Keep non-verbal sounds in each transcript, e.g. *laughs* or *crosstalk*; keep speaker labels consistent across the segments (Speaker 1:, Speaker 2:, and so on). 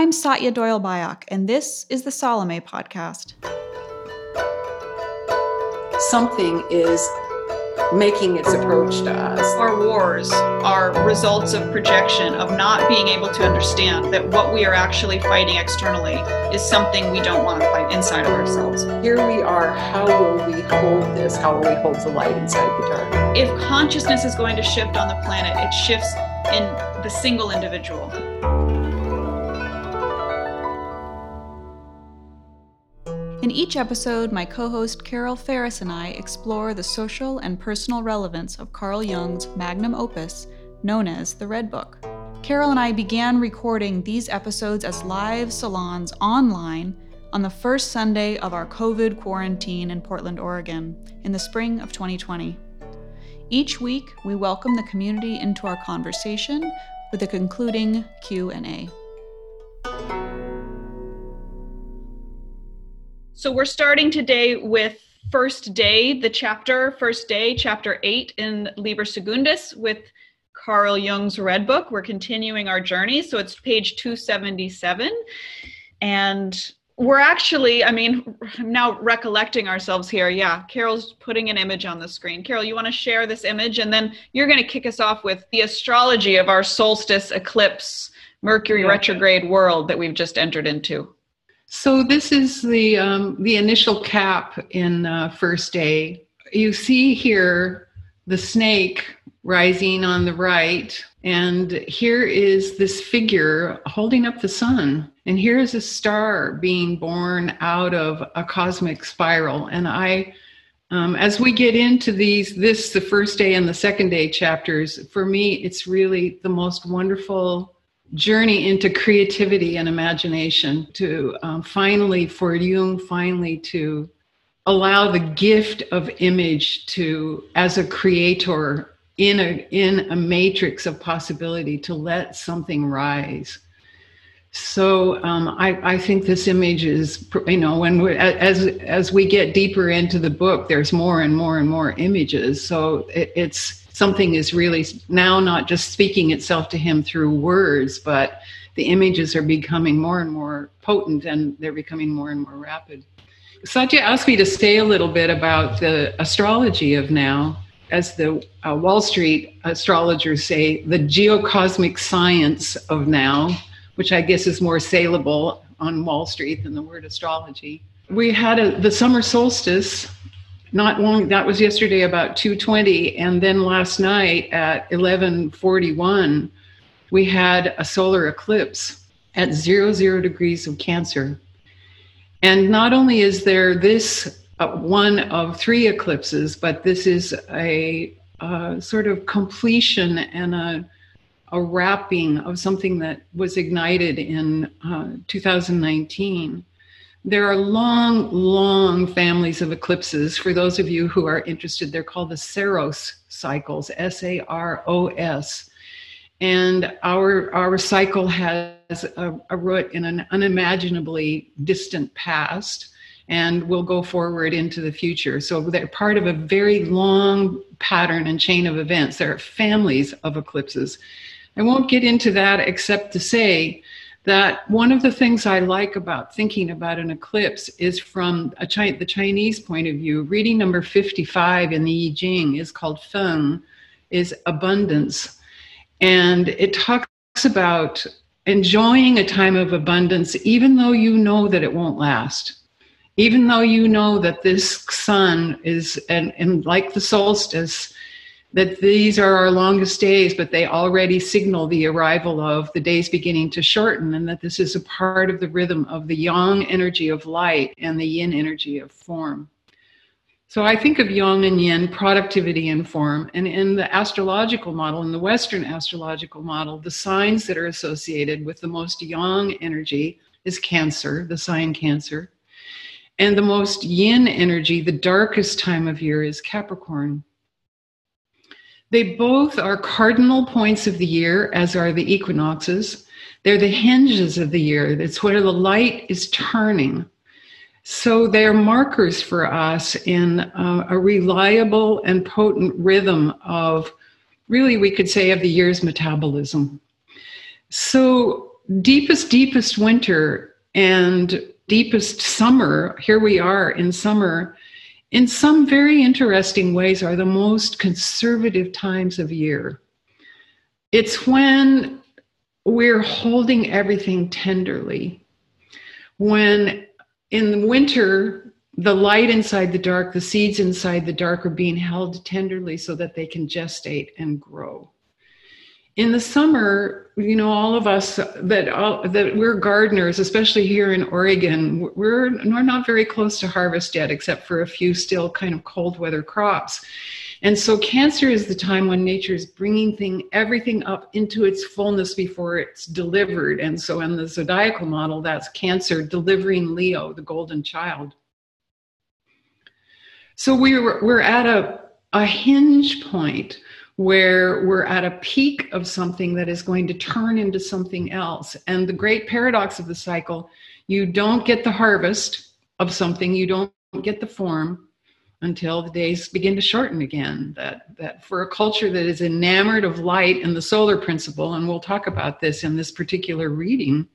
Speaker 1: I'm Satya Doyle Byock, and this is the Salome Podcast.
Speaker 2: Something is making its approach to us.
Speaker 3: Our wars are results of projection, of not being able to understand that what we are actually fighting externally is something we don't want to fight inside of ourselves.
Speaker 2: Here we are. How will we hold this? How will we hold the light inside the dark?
Speaker 3: If consciousness is going to shift on the planet, it shifts in the single individual.
Speaker 1: In each episode, my co host Carol Ferris and I explore the social and personal relevance of Carl Jung's magnum opus, known as the Red Book. Carol and I began recording these episodes as live salons online on the first Sunday of our COVID quarantine in Portland, Oregon, in the spring of 2020. Each week, we welcome the community into our conversation with a concluding Q&A.
Speaker 3: So we're starting today with First Day, the chapter, First Day, chapter 8 in Liber Secundus with Carl Jung's Red Book. We're continuing our journey. So it's page 277. And we're actually, I mean, I'm now recollecting ourselves here. Yeah, Carol's putting an image on the screen. Carol, you want to share this image? And then you're going to kick us off with the astrology of our solstice eclipse, Mercury yeah. retrograde world that we've just entered into.
Speaker 4: So this is the um, the initial cap in uh, first day. You see here the snake rising on the right, and here is this figure holding up the sun, and here is a star being born out of a cosmic spiral. And I, um, as we get into these, this the first day and the second day chapters, for me, it's really the most wonderful journey into creativity and imagination to um, finally for jung finally to allow the gift of image to as a creator in a in a matrix of possibility to let something rise. So um, I, I think this image is you know when we as as we get deeper into the book there's more and more and more images. So it, it's something is really now not just speaking itself to him through words, but the images are becoming more and more potent and they're becoming more and more rapid. Satya asked me to say a little bit about the astrology of now. As the uh, Wall Street astrologers say, the geocosmic science of now, which I guess is more saleable on Wall Street than the word astrology. We had a, the summer solstice not long that was yesterday about 2:20 and then last night at 11:41 we had a solar eclipse at 00, zero degrees of cancer. And not only is there this uh, one of three eclipses but this is a, a sort of completion and a a wrapping of something that was ignited in uh, 2019 there are long, long families of eclipses. For those of you who are interested, they're called the Saros cycles, S A R O S. And our, our cycle has a, a root in an unimaginably distant past and will go forward into the future. So they're part of a very long pattern and chain of events. There are families of eclipses. I won't get into that except to say that one of the things I like about thinking about an eclipse is from the Chinese point of view. Reading number 55 in the I Ching is called Feng, is abundance. And it talks about enjoying a time of abundance, even though you know that it won't last. Even though you know that this sun is, and, and like the solstice, that these are our longest days, but they already signal the arrival of the days beginning to shorten, and that this is a part of the rhythm of the yang energy of light and the yin energy of form. So I think of yang and yin, productivity and form, and in the astrological model, in the Western astrological model, the signs that are associated with the most yang energy is Cancer, the sign Cancer. And the most yin energy, the darkest time of year, is Capricorn. They both are cardinal points of the year, as are the equinoxes. They're the hinges of the year. That's where the light is turning. So they're markers for us in uh, a reliable and potent rhythm of, really, we could say, of the year's metabolism. So deepest, deepest winter and deepest summer, here we are in summer, in some very interesting ways, are the most conservative times of year. It's when we're holding everything tenderly. When in winter, the light inside the dark, the seeds inside the dark are being held tenderly so that they can gestate and grow in the summer, you know, all of us that all, that we're gardeners, especially here in Oregon, we're we're not very close to harvest yet, except for a few still kind of cold weather crops. And so Cancer is the time when nature is bringing thing everything up into its fullness before it's delivered. And so in the zodiacal model, that's Cancer delivering Leo, the golden child. So we're we're at a a hinge point where we're at a peak of something that is going to turn into something else. And the great paradox of the cycle, you don't get the harvest of something, you don't get the form until the days begin to shorten again. That, that for a culture that is enamored of light and the solar principle, and we'll talk about this in this particular reading,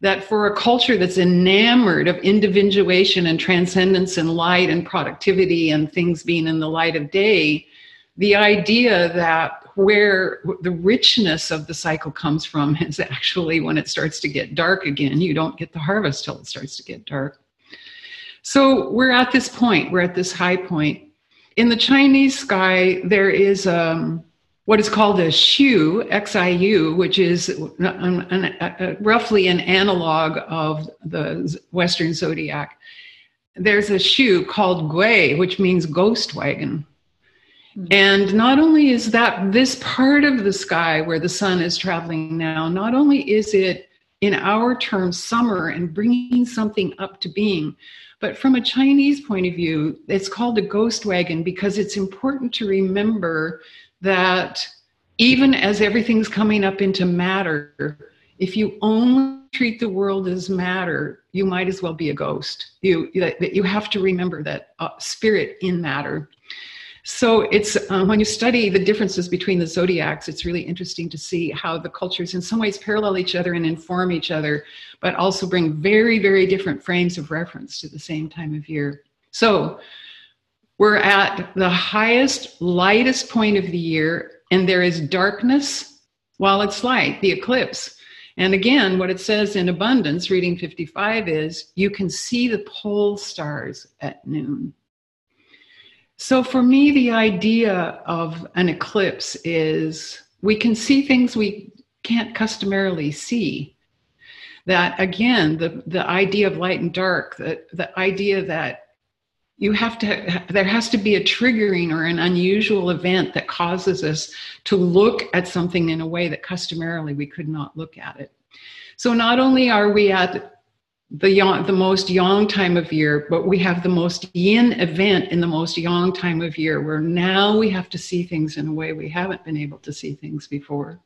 Speaker 4: that for a culture that's enamored of individuation and transcendence and light and productivity and things being in the light of day, the idea that where the richness of the cycle comes from *laughs* is actually when it starts to get dark again. You don't get the harvest till it starts to get dark. So we're at this point, we're at this high point. In the Chinese sky, there is um, what is called a xiu, X-I-U, which is an, an, a, roughly an analog of the Western zodiac. There's a xiu called gui, which means ghost wagon. Hmm. And not only is that this part of the sky where the sun is traveling now, not only is it in our terms summer and bringing something up to being, but from a Chinese point of view, it's called a ghost wagon because it's important to remember that even as everything's coming up into matter, if you only treat the world as matter, you might as well be a ghost. You, you have to remember that uh, spirit in matter so it's uh, when you study the differences between the zodiacs, it's really interesting to see how the cultures, in some ways, parallel each other and inform each other, but also bring very, very different frames of reference to the same time of year. So we're at the highest, lightest point of the year, and there is darkness while it's light, the eclipse. And again, what it says in abundance, reading 55, is you can see the pole stars at noon. So for me, the idea of an eclipse is we can see things we can't customarily see. That again, the, the idea of light and dark, the, the idea that you have to there has to be a triggering or an unusual event that causes us to look at something in a way that customarily we could not look at it so not only are we at the yang, the most yang time of year, but we have the most yin event in the most yang time of year, where now we have to see things in a way we haven't been able to see things before.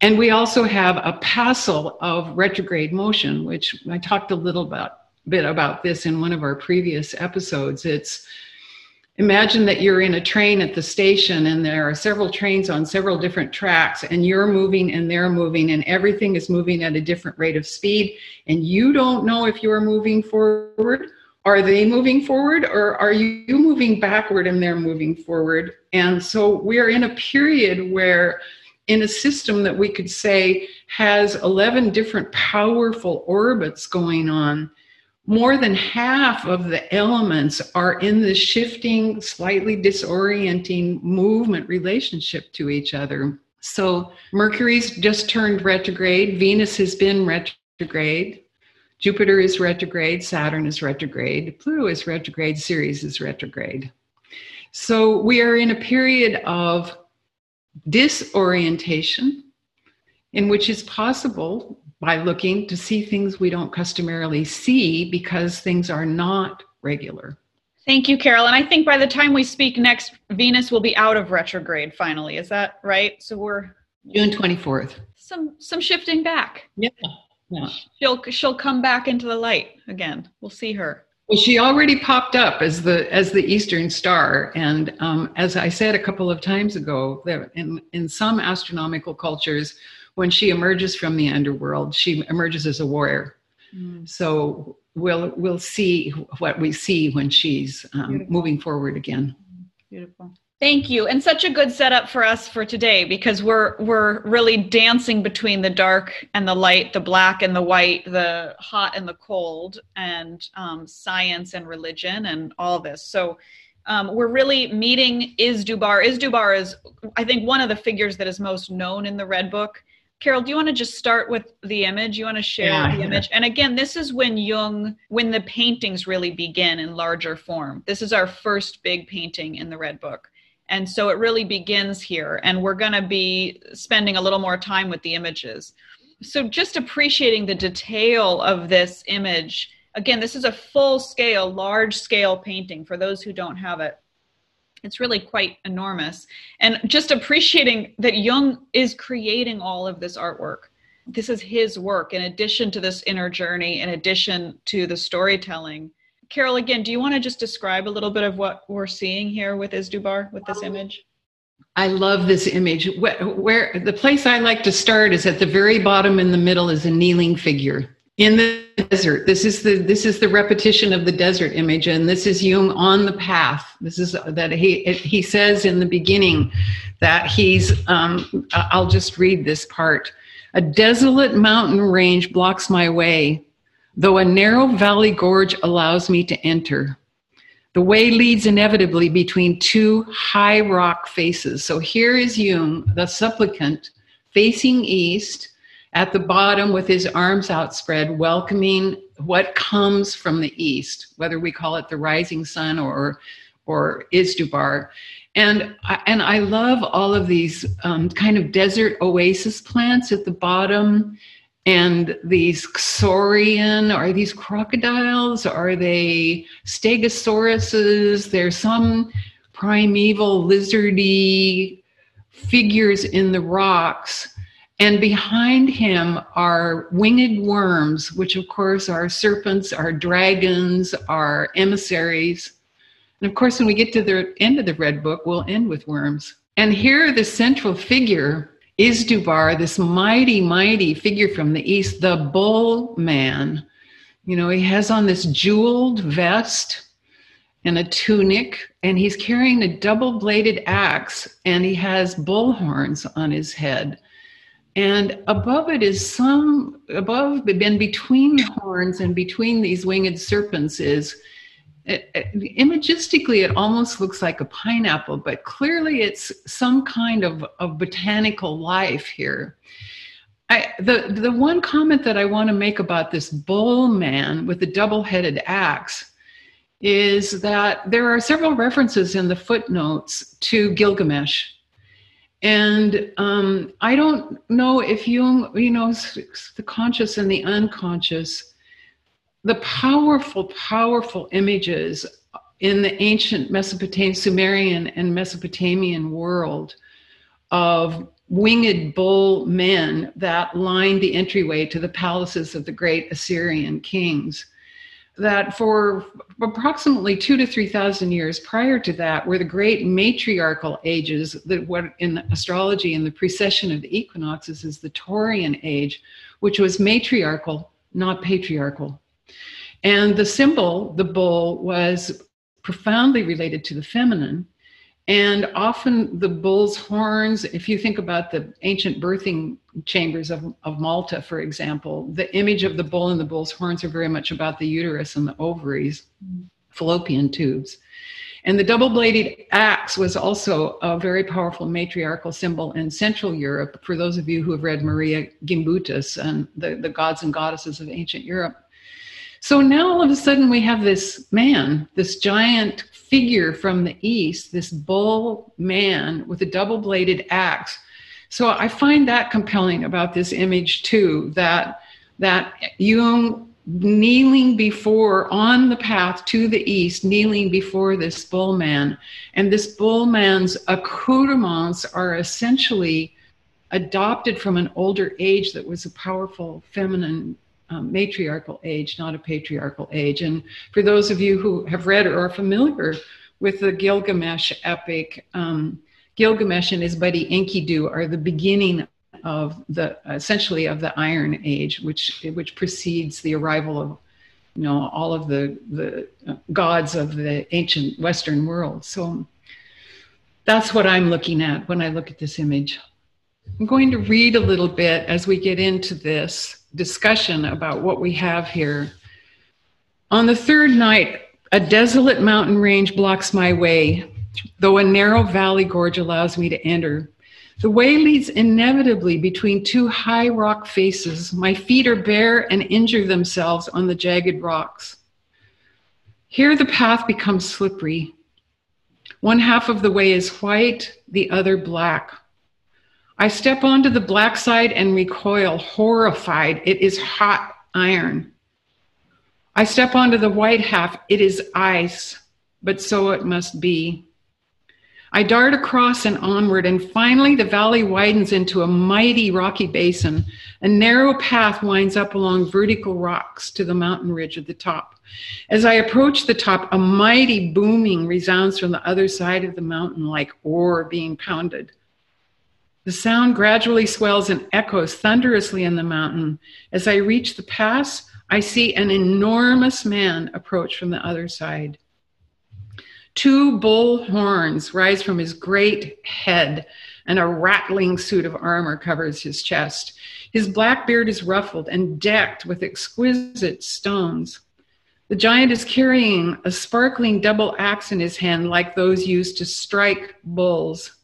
Speaker 4: And we also have a passel of retrograde motion, which I talked a little about, bit about this in one of our previous episodes. It's imagine that you're in a train at the station and there are several trains on several different tracks and you're moving and they're moving and everything is moving at a different rate of speed and you don't know if you're moving forward. Are they moving forward or are you moving backward and they're moving forward? And so we are in a period where in a system that we could say has 11 different powerful orbits going on more than half of the elements are in the shifting, slightly disorienting movement relationship to each other. So Mercury's just turned retrograde, Venus has been retrograde, Jupiter is retrograde, Saturn is retrograde, Pluto is retrograde, Ceres is retrograde. So we are in a period of disorientation in which it's possible by looking to see things we don't customarily see because things are not regular.
Speaker 3: Thank you, Carol. And I think by the time we speak next, Venus will be out of retrograde finally. Is that right? So we're
Speaker 4: June 24th.
Speaker 3: Some some shifting back.
Speaker 4: Yeah. Yeah.
Speaker 3: She'll she'll come back into the light again. We'll see her.
Speaker 4: Well, she already popped up as the as the Eastern Star, and um, as I said a couple of times ago, in in some astronomical cultures, when she emerges from the underworld, she emerges as a warrior.
Speaker 3: Mm.
Speaker 4: So we'll we'll see what we see when she's um, moving forward again.
Speaker 3: Beautiful. Thank you. And such a good setup for us for today because we're we're really dancing between the dark and the light, the black and the white, the hot and the cold, and um, science and religion and all this. So um, we're really meeting Izdubar. Is Dubar is, I think, one of the figures that is most known in the Red Book. Carol, do you want to just start with the image? You want to share
Speaker 4: Yeah.
Speaker 3: the image? And again, this is when Jung, when the paintings really begin in larger form. This is our first big painting in the Red Book. And so it really begins here. And we're going to be spending a little more time with the images. So just appreciating the detail of this image. Again, this is a full scale, large scale painting for those who don't have it. It's really quite enormous. And just appreciating that Jung is creating all of this artwork. This is his work in addition to this inner journey, in addition to the storytelling. Carol, again, do you want to just describe a little bit of what we're seeing here with Izdubar, with this image?
Speaker 4: I love this image. Where, where the place I like to start is at the very bottom in the middle is a kneeling figure in the desert. This is the this is the repetition of the desert image, and this is Jung on the path. This is that he he says in the beginning that he's. Um, I'll just read this part. A desolate mountain range blocks my way, though a narrow valley gorge allows me to enter. The way leads inevitably between two high rock faces. So here is Jung, the supplicant, facing east at the bottom with his arms outspread, welcoming what comes from the east, whether we call it the rising sun or or Izdubar. And I, and I love all of these um, kind of desert oasis plants at the bottom and these saurian are these crocodiles? Are they stegosauruses? There's some primeval lizardy figures in the rocks and behind him are winged worms which of course are serpents are dragons are emissaries and of course when we get to the end of the red book we'll end with worms and here the central figure is Dubar, this mighty, mighty figure from the east, the bull man. You know, he has on this jeweled vest and a tunic, and he's carrying a double bladed axe, and he has bull horns on his head. And above it is some, above and between the horns and between these winged serpents is it, it, imagistically it almost looks like a pineapple but clearly it's some kind of, of botanical life here. I, the, the one comment that i want to make about this bull man with the double-headed axe is that there are several references in the footnotes to gilgamesh and um, i don't know if you you know the conscious and the unconscious the powerful, powerful images in the ancient Mesopotamian, Sumerian, and Mesopotamian world of winged bull men that lined the entryway to the palaces of the great Assyrian kings. That for approximately two to three thousand years prior to that were the great matriarchal ages, that what in astrology in the precession of the equinoxes is the Taurian age, which was matriarchal, not patriarchal. And the symbol, the bull, was profoundly related to the feminine. And often the bull's horns, if you think about the ancient birthing chambers of, of Malta, for example, the image of the bull and the bull's horns are very much about the uterus and the ovaries, fallopian tubes. And the double bladed axe was also a very powerful matriarchal symbol in Central Europe. For those of you who have read Maria Gimbutas and the, the gods and goddesses of ancient Europe. So now all of a sudden we have this man, this giant figure from the east, this bull man with a double bladed axe. So I find that compelling about this image too, that that Jung kneeling before on the path to the east, kneeling before this bull man. And this bull man's accoutrements are essentially adopted from an older age that was a powerful feminine um, matriarchal age, not a patriarchal age. And for those of you who have read or are familiar with the Gilgamesh epic, um, Gilgamesh and his buddy Enkidu are the beginning of the essentially of the Iron Age, which which precedes the arrival of you know all of the the gods of the ancient Western world. So that's what I'm looking at when I look at this image. I'm going to read a little bit as we get into this discussion about what we have here. On the third night, a desolate mountain range blocks my way, though a narrow valley gorge allows me to enter. The way leads inevitably between two high rock faces. My feet are bare and injure themselves on the jagged rocks. Here the path becomes slippery. One half of the way is white, the other black. I step onto the black side and recoil, horrified. It is hot iron. I step onto the white half. It is ice, but so it must be. I dart across and onward, and finally the valley widens into a mighty rocky basin. A narrow path winds up along vertical rocks to the mountain ridge at the top. As I approach the top, a mighty booming resounds from the other side of the mountain like ore being pounded. The sound gradually swells and echoes thunderously in the mountain. As I reach the pass, I see an enormous man approach from the other side. Two bull horns rise from his great head, and a rattling suit of armor covers his chest. His black beard is ruffled and decked with exquisite stones. The giant is carrying a sparkling double axe in his hand, like those used to strike bulls.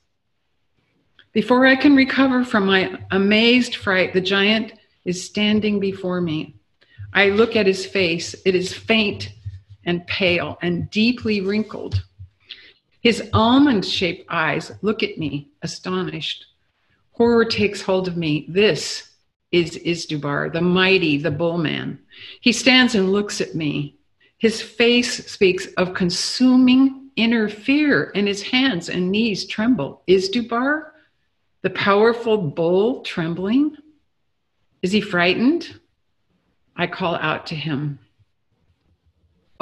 Speaker 4: Before I can recover from my amazed fright, the giant is standing before me. I look at his face. It is faint and pale and deeply wrinkled. His almond shaped eyes look at me, astonished. Horror takes hold of me. This is Izdubar, the mighty, the bullman. He stands and looks at me. His face speaks of consuming inner fear, and his hands and knees tremble. Izdubar, the powerful bull, trembling? Is he frightened? I call out to him.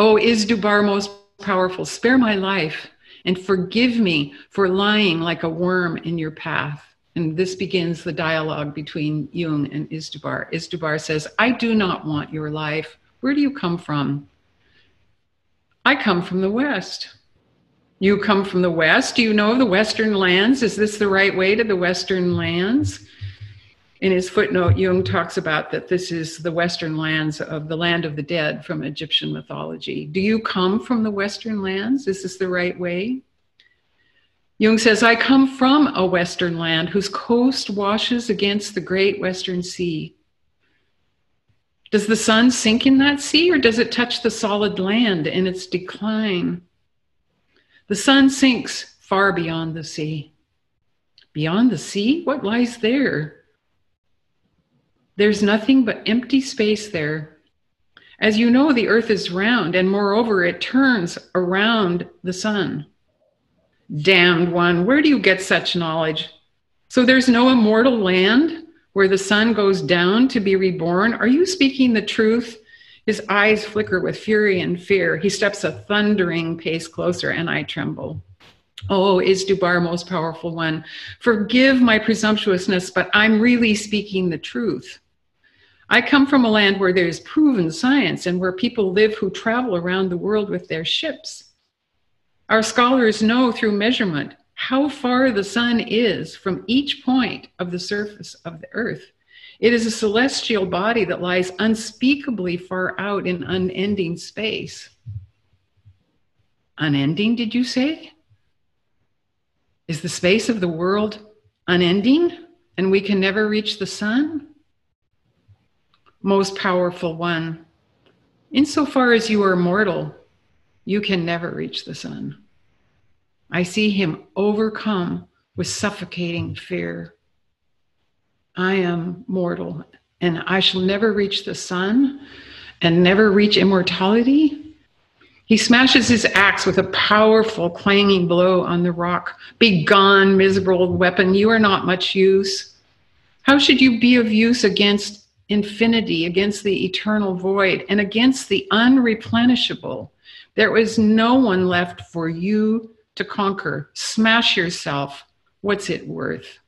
Speaker 4: Oh, Izdubar most powerful, spare my life and forgive me for lying like a worm in your path. And this begins the dialogue between Jung and Izdubar. Izdubar says, I do not want your life. Where do you come from? I come from the West. You come from the West. Do you know the Western lands? Is this the right way to the Western lands? In his footnote, Jung talks about that this is the Western lands of the land of the dead from Egyptian mythology. Do you come from the Western lands? Is this the right way? Jung says, I come from a Western land whose coast washes against the great Western Sea. Does the sun sink in that sea or does it touch the solid land in its decline? The sun sinks far beyond the sea. Beyond the sea? What lies there? There's nothing but empty space there. As you know, the earth is round, and moreover, it turns around the sun. Damned one, where do you get such knowledge? So there's no immortal land where the sun goes down to be reborn? Are you speaking the truth? His eyes flicker with fury and fear. He steps a thundering pace closer, and I tremble. Oh, Izdubar most powerful one? Forgive my presumptuousness, but I'm really speaking the truth. I come from a land where there's proven science and where people live who travel around the world with their ships. Our scholars know through measurement how far the sun is from each point of the surface of the earth. It is a celestial body that lies unspeakably far out in unending space. Unending, did you say? Is the space of the world unending and we can never reach the sun? Most powerful one, insofar as you are mortal, you can never reach the sun. I see him overcome with suffocating fear. I am mortal and I shall never reach the sun and never reach immortality. He smashes his axe with a powerful clanging blow on the rock. Begone, miserable weapon, you are not much use. How should you be of use against infinity, against the eternal void, and against the unreplenishable? There is no one left for you to conquer. Smash yourself. What's it worth?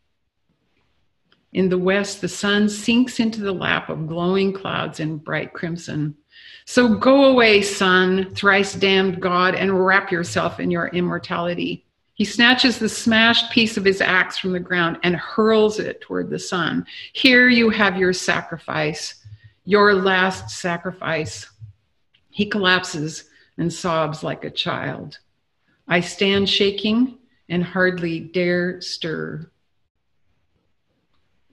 Speaker 4: In the west, the sun sinks into the lap of glowing clouds in bright crimson. So go away, sun, thrice damned God, and wrap yourself in your immortality. He snatches the smashed piece of his axe from the ground and hurls it toward the sun. Here you have your sacrifice, your last sacrifice. He collapses and sobs like a child. I stand shaking and hardly dare stir.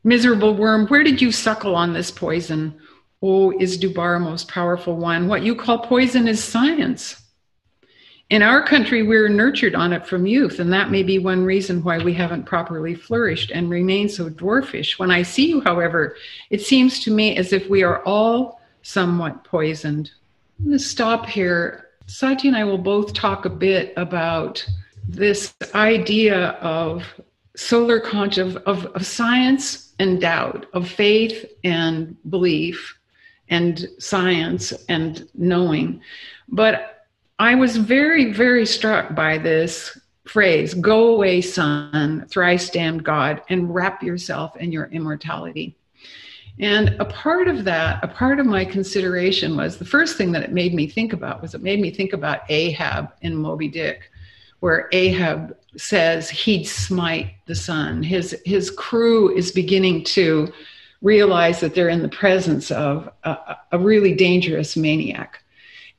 Speaker 4: Miserable worm, where did you suckle on this poison? Oh, Izdubar, most powerful one. What you call poison is science. In our country, we're nurtured on it from youth, and that may be one reason why we haven't properly flourished and remain so dwarfish. When I see you, however, it seems to me as if we are all somewhat poisoned. I'm going to stop here. Satya and I will both talk a bit about this idea of solar conscious of, of science and doubt, of faith and belief, and science and knowing. But I was very, very struck by this phrase go away, son, thrice damned God, and wrap yourself in your immortality. And a part of that, a part of my consideration was the first thing that it made me think about was it made me think about Ahab in Moby Dick, where Ahab says he'd smite the sun. His his crew is beginning to realize that they're in the presence of a, a really dangerous maniac.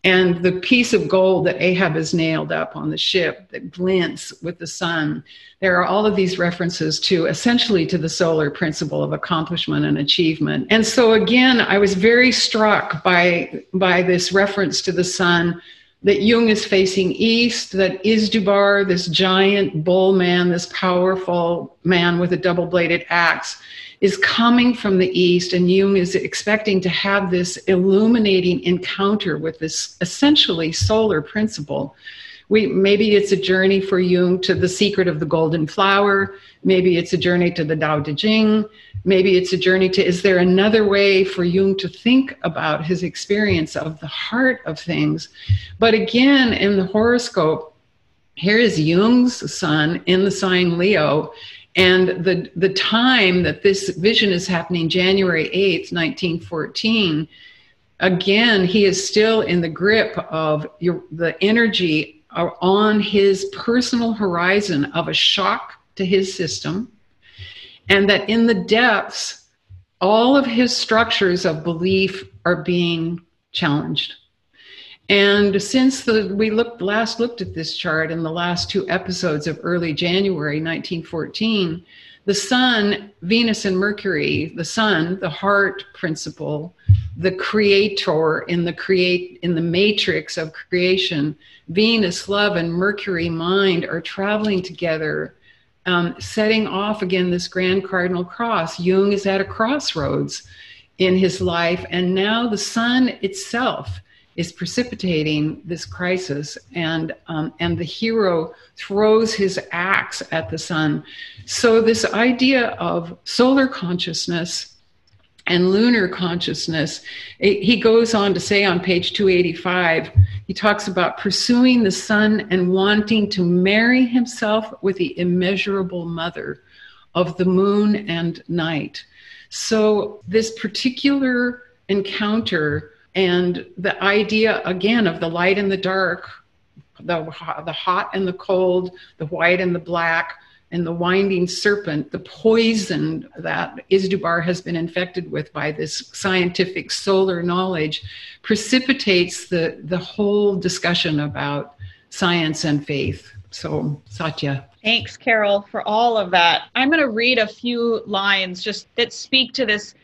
Speaker 4: And the piece of gold that Ahab has nailed up on the ship that glints with the sun, there are all of these references to essentially to the solar principle of accomplishment and achievement. And so again, I was very struck by, by this reference to the sun that Jung is facing east, that Izdubar, this giant bull man, this powerful man with a double bladed axe, is coming from the east, and Jung is expecting to have this illuminating encounter with this essentially solar principle. We, maybe it's a journey for Jung to the secret of the golden flower. Maybe it's a journey to the Tao Te Ching. Maybe it's a journey to is there another way for Jung to think about his experience of the heart of things? But again, in the horoscope, here is Jung's sun in the sign Leo, and the, the time that this vision is happening, January 8th, 1914, again, he is still in the grip of your, the energy on his personal horizon of a shock to his system. And that in the depths, all of his structures of belief are being challenged. And since the, we looked last looked at this chart in the last two episodes of early January 1914, the sun, Venus and Mercury, the sun, the heart principle, the creator in the create in the matrix of creation, Venus, love, and Mercury, mind, are traveling together, um, setting off again this grand cardinal cross. Jung is at a crossroads in his life, and now the sun itself is precipitating this crisis, and um, and the hero throws his axe at the sun. So this idea of solar consciousness and lunar consciousness, it, he goes on to say on page 285, he talks about pursuing the sun and wanting to marry himself with the immeasurable mother of the moon and night. So this particular encounter and the idea again of the light and the dark the, the hot and the cold the white and the black and the winding serpent the poison that izdubar has been infected with by this scientific solar knowledge precipitates the the whole discussion about science and faith so satya
Speaker 3: Thanks, Carol, for all of that. I'm going to read a few lines just that speak to this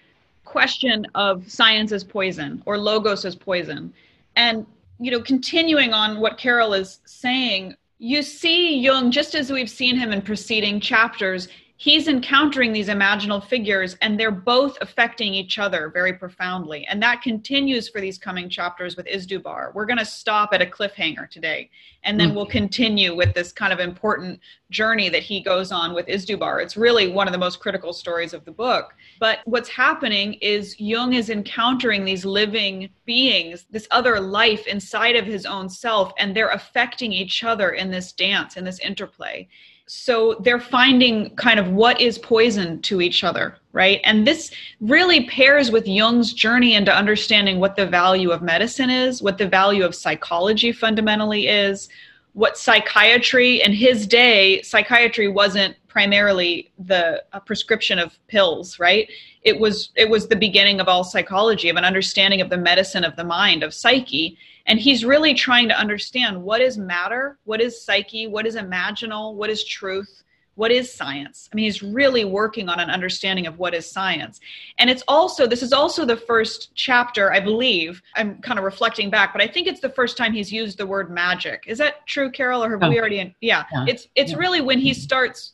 Speaker 3: question of science as poison or logos as poison. And, you know, continuing on what Carol is saying, you see Jung, just as we've seen him in preceding chapters, he's encountering these imaginal figures and they're both affecting each other very profoundly. And that continues for these coming chapters with Izdubar We're going to stop at a cliffhanger today and then mm. we'll continue with this kind of important journey that he goes on with Izdubar It's really one of the most critical stories of the book. But what's happening is Jung is encountering these living beings, this other life inside of his own self, and they're affecting each other in this dance, in this interplay so they're finding kind of what is poison to each other, right? And this really pairs with Jung's journey into understanding what the value of medicine is, what the value of psychology fundamentally is, what psychiatry in his day, psychiatry wasn't primarily the prescription of pills, right? It was it was the beginning of all psychology, of an understanding of the medicine of the mind, of psyche. And he's really trying to understand what is matter what is psyche what is imaginal what is truth what is science. I mean he's really working on an understanding of what is science. And it's also this is also the first chapter i believe i'm kind of reflecting back but i think it's the first time he's used the word magic. Is that true carol? Or have oh. we already yeah, yeah. it's it's yeah. really when he mm-hmm. starts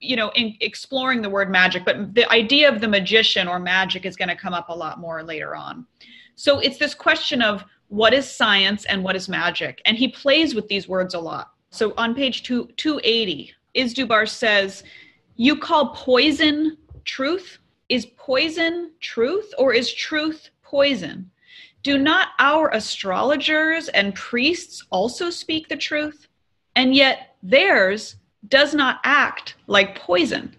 Speaker 3: you know in exploring the word magic but the idea of the magician or magic is going to come up a lot more later on so it's this question of what is science and what is magic. And he plays with these words a lot. So on page two, 280, Izdubar says, You call poison truth? Is poison truth or is truth poison? Do not our astrologers and priests also speak the truth? And yet theirs does not act like poison.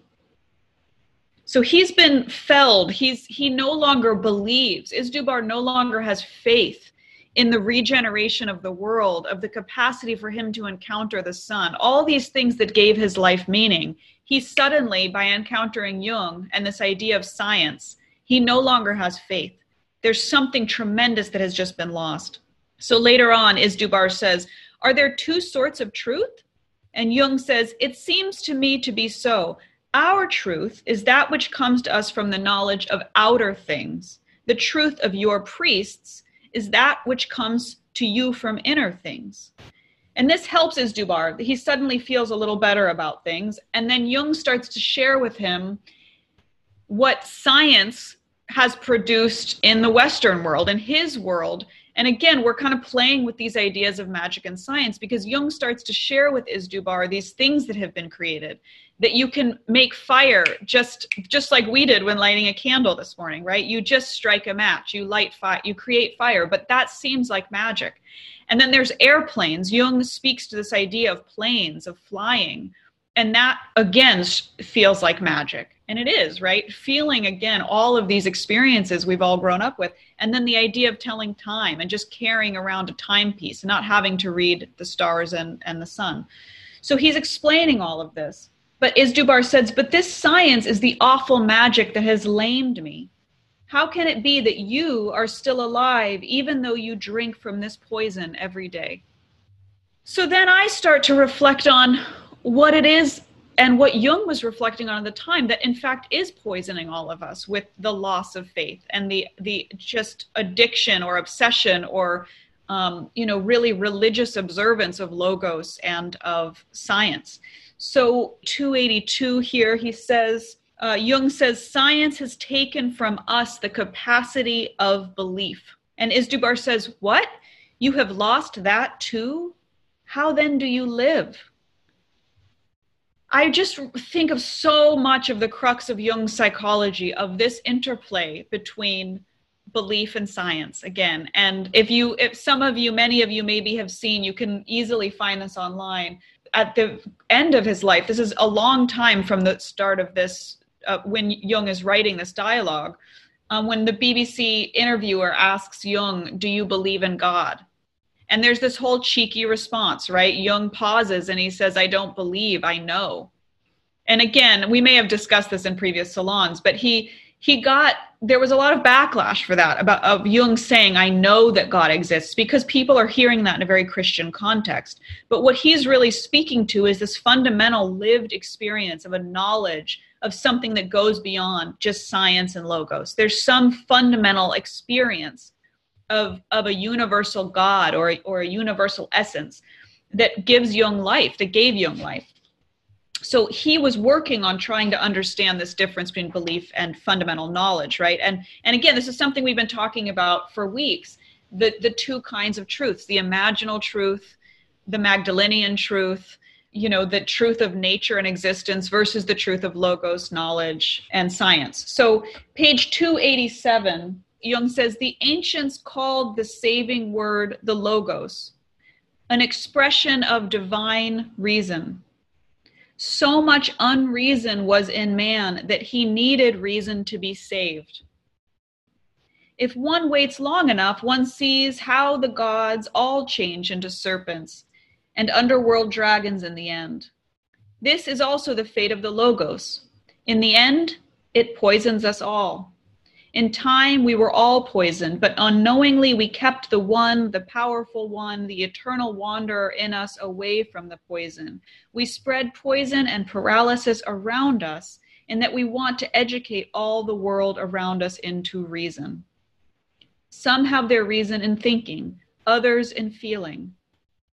Speaker 3: So he's been felled. He's he no longer believes. Izdubar no longer has faith in the regeneration of the world, of the capacity for him to encounter the sun, all these things that gave his life meaning, he suddenly, by encountering Jung and this idea of science, he no longer has faith. There's something tremendous that has just been lost. So later on, Izdubar says, Are there two sorts of truth? And Jung says, It seems to me to be so. Our truth is that which comes to us from the knowledge of outer things. The truth of your priests is that which comes to you from inner things. And this helps Izdubar. He suddenly feels a little better about things. And then Jung starts to share with him what science has produced in the Western world, in his world. And again, we're kind of playing with these ideas of magic and science because Jung starts to share with Izdubar these things that have been created that you can make fire just just like we did when lighting a candle this morning right? You just strike a match you light fire you create fire but that seems like magic. And then there's airplanes. Jung speaks to this idea of planes of flying and that again feels like magic and it is right feeling again all of these experiences we've all grown up with and then the idea of telling time and just carrying around a timepiece and not having to read the stars and, and the sun so he's explaining all of this but Izdubar says, But this science is the awful magic that has lamed me. How can it be that you are still alive even though you drink from this poison every day? So then I start to reflect on what it is and what Jung was reflecting on at the time that in fact is poisoning all of us with the loss of faith and the the just addiction or obsession or um, you know really religious observance of logos and of science so 282 here, he says, uh, Jung says, science has taken from us the capacity of belief. And Izdubar says, What? You have lost that too? How then do you live? I just think of so much of the crux of Jung's psychology of this interplay between belief and science again. And if you, if some of you, many of you maybe have seen, you can easily find this online at the end of his life, this is a long time from the start of this, uh, when Jung is writing this dialogue, um, when the BBC interviewer asks Jung, Do you believe in God? And there's this whole cheeky response, right? Jung pauses and he says, I don't believe, I know. And again, we may have discussed this in previous salons, but he he got there was a lot of backlash for that about of Jung saying, I know that God exists, because people are hearing that in a very Christian context. But what he's really speaking to is this fundamental lived experience of a knowledge of something that goes beyond just science and logos. There's some fundamental experience of, of a universal God or, or a universal essence that gives Jung life, that gave Jung life. So he was working on trying to understand this difference between belief and fundamental knowledge right? And and again this is something we've been talking about for weeks. The the two kinds of truths the imaginal truth the magdalenian truth you know the truth of nature and existence versus the truth of logos knowledge and science. So page 287 jung says the ancients called the saving word the logos an expression of divine reason So much unreason was in man that he needed reason to be saved. If one waits long enough, one sees how the gods all change into serpents and underworld dragons in the end. This is also the fate of the Logos. In the end, it poisons us all. In time, we were all poisoned, but unknowingly we kept the one, the powerful one, the eternal wanderer in us away from the poison. We spread poison and paralysis around us in that we want to educate all the world around us into reason. Some have their reason in thinking, others in feeling.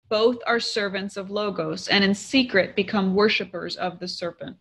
Speaker 3: Both are servants of Logos and in secret become worshippers of the serpent.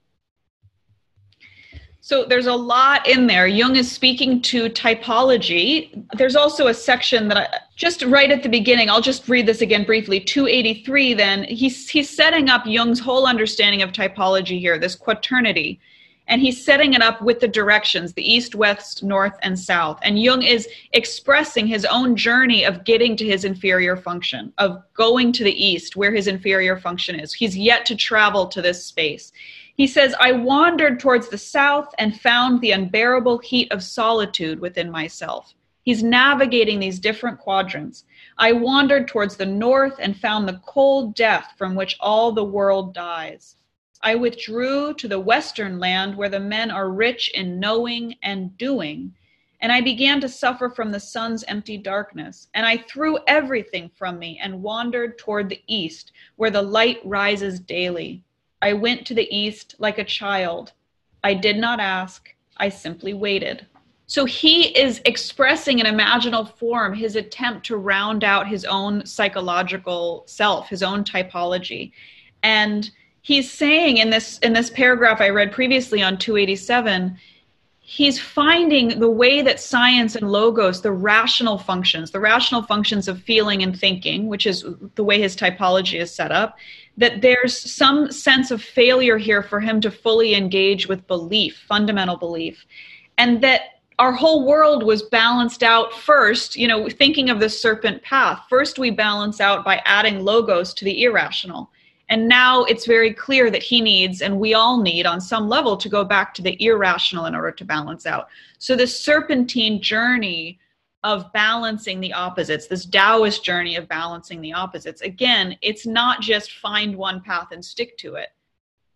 Speaker 3: So there's a lot in there. Jung is speaking to typology. There's also a section that I just right at the beginning, I'll just read this again briefly. 283, then he's he's setting up Jung's whole understanding of typology here, this quaternity. And he's setting it up with the directions, the east, west, north, and south. And Jung is expressing his own journey of getting to his inferior function, of going to the east, where his inferior function is. He's yet to travel to this space. He says, I wandered towards the south and found the unbearable heat of solitude within myself. He's navigating these different quadrants. I wandered towards the north and found the cold death from which all the world dies. I withdrew to the western land where the men are rich in knowing and doing, and I began to suffer from the sun's empty darkness. And I threw everything from me and wandered toward the east, where the light rises daily. I went to the east like a child. I did not ask, I simply waited. So he is expressing in imaginal form his attempt to round out his own psychological self, his own typology. And he's saying in this in this paragraph I read previously on 287, he's finding the way that science and logos, the rational functions, the rational functions of feeling and thinking, which is the way his typology is set up, that there's some sense of failure here for him to fully engage with belief, fundamental belief, and that our whole world was balanced out first, you know, thinking of the serpent path. First, we balance out by adding logos to the irrational. And now it's very clear that he needs, and we all need on some level, to go back to the irrational in order to balance out. So, the serpentine journey of balancing the opposites, this Taoist journey of balancing the opposites. Again, it's not just find one path and stick to it.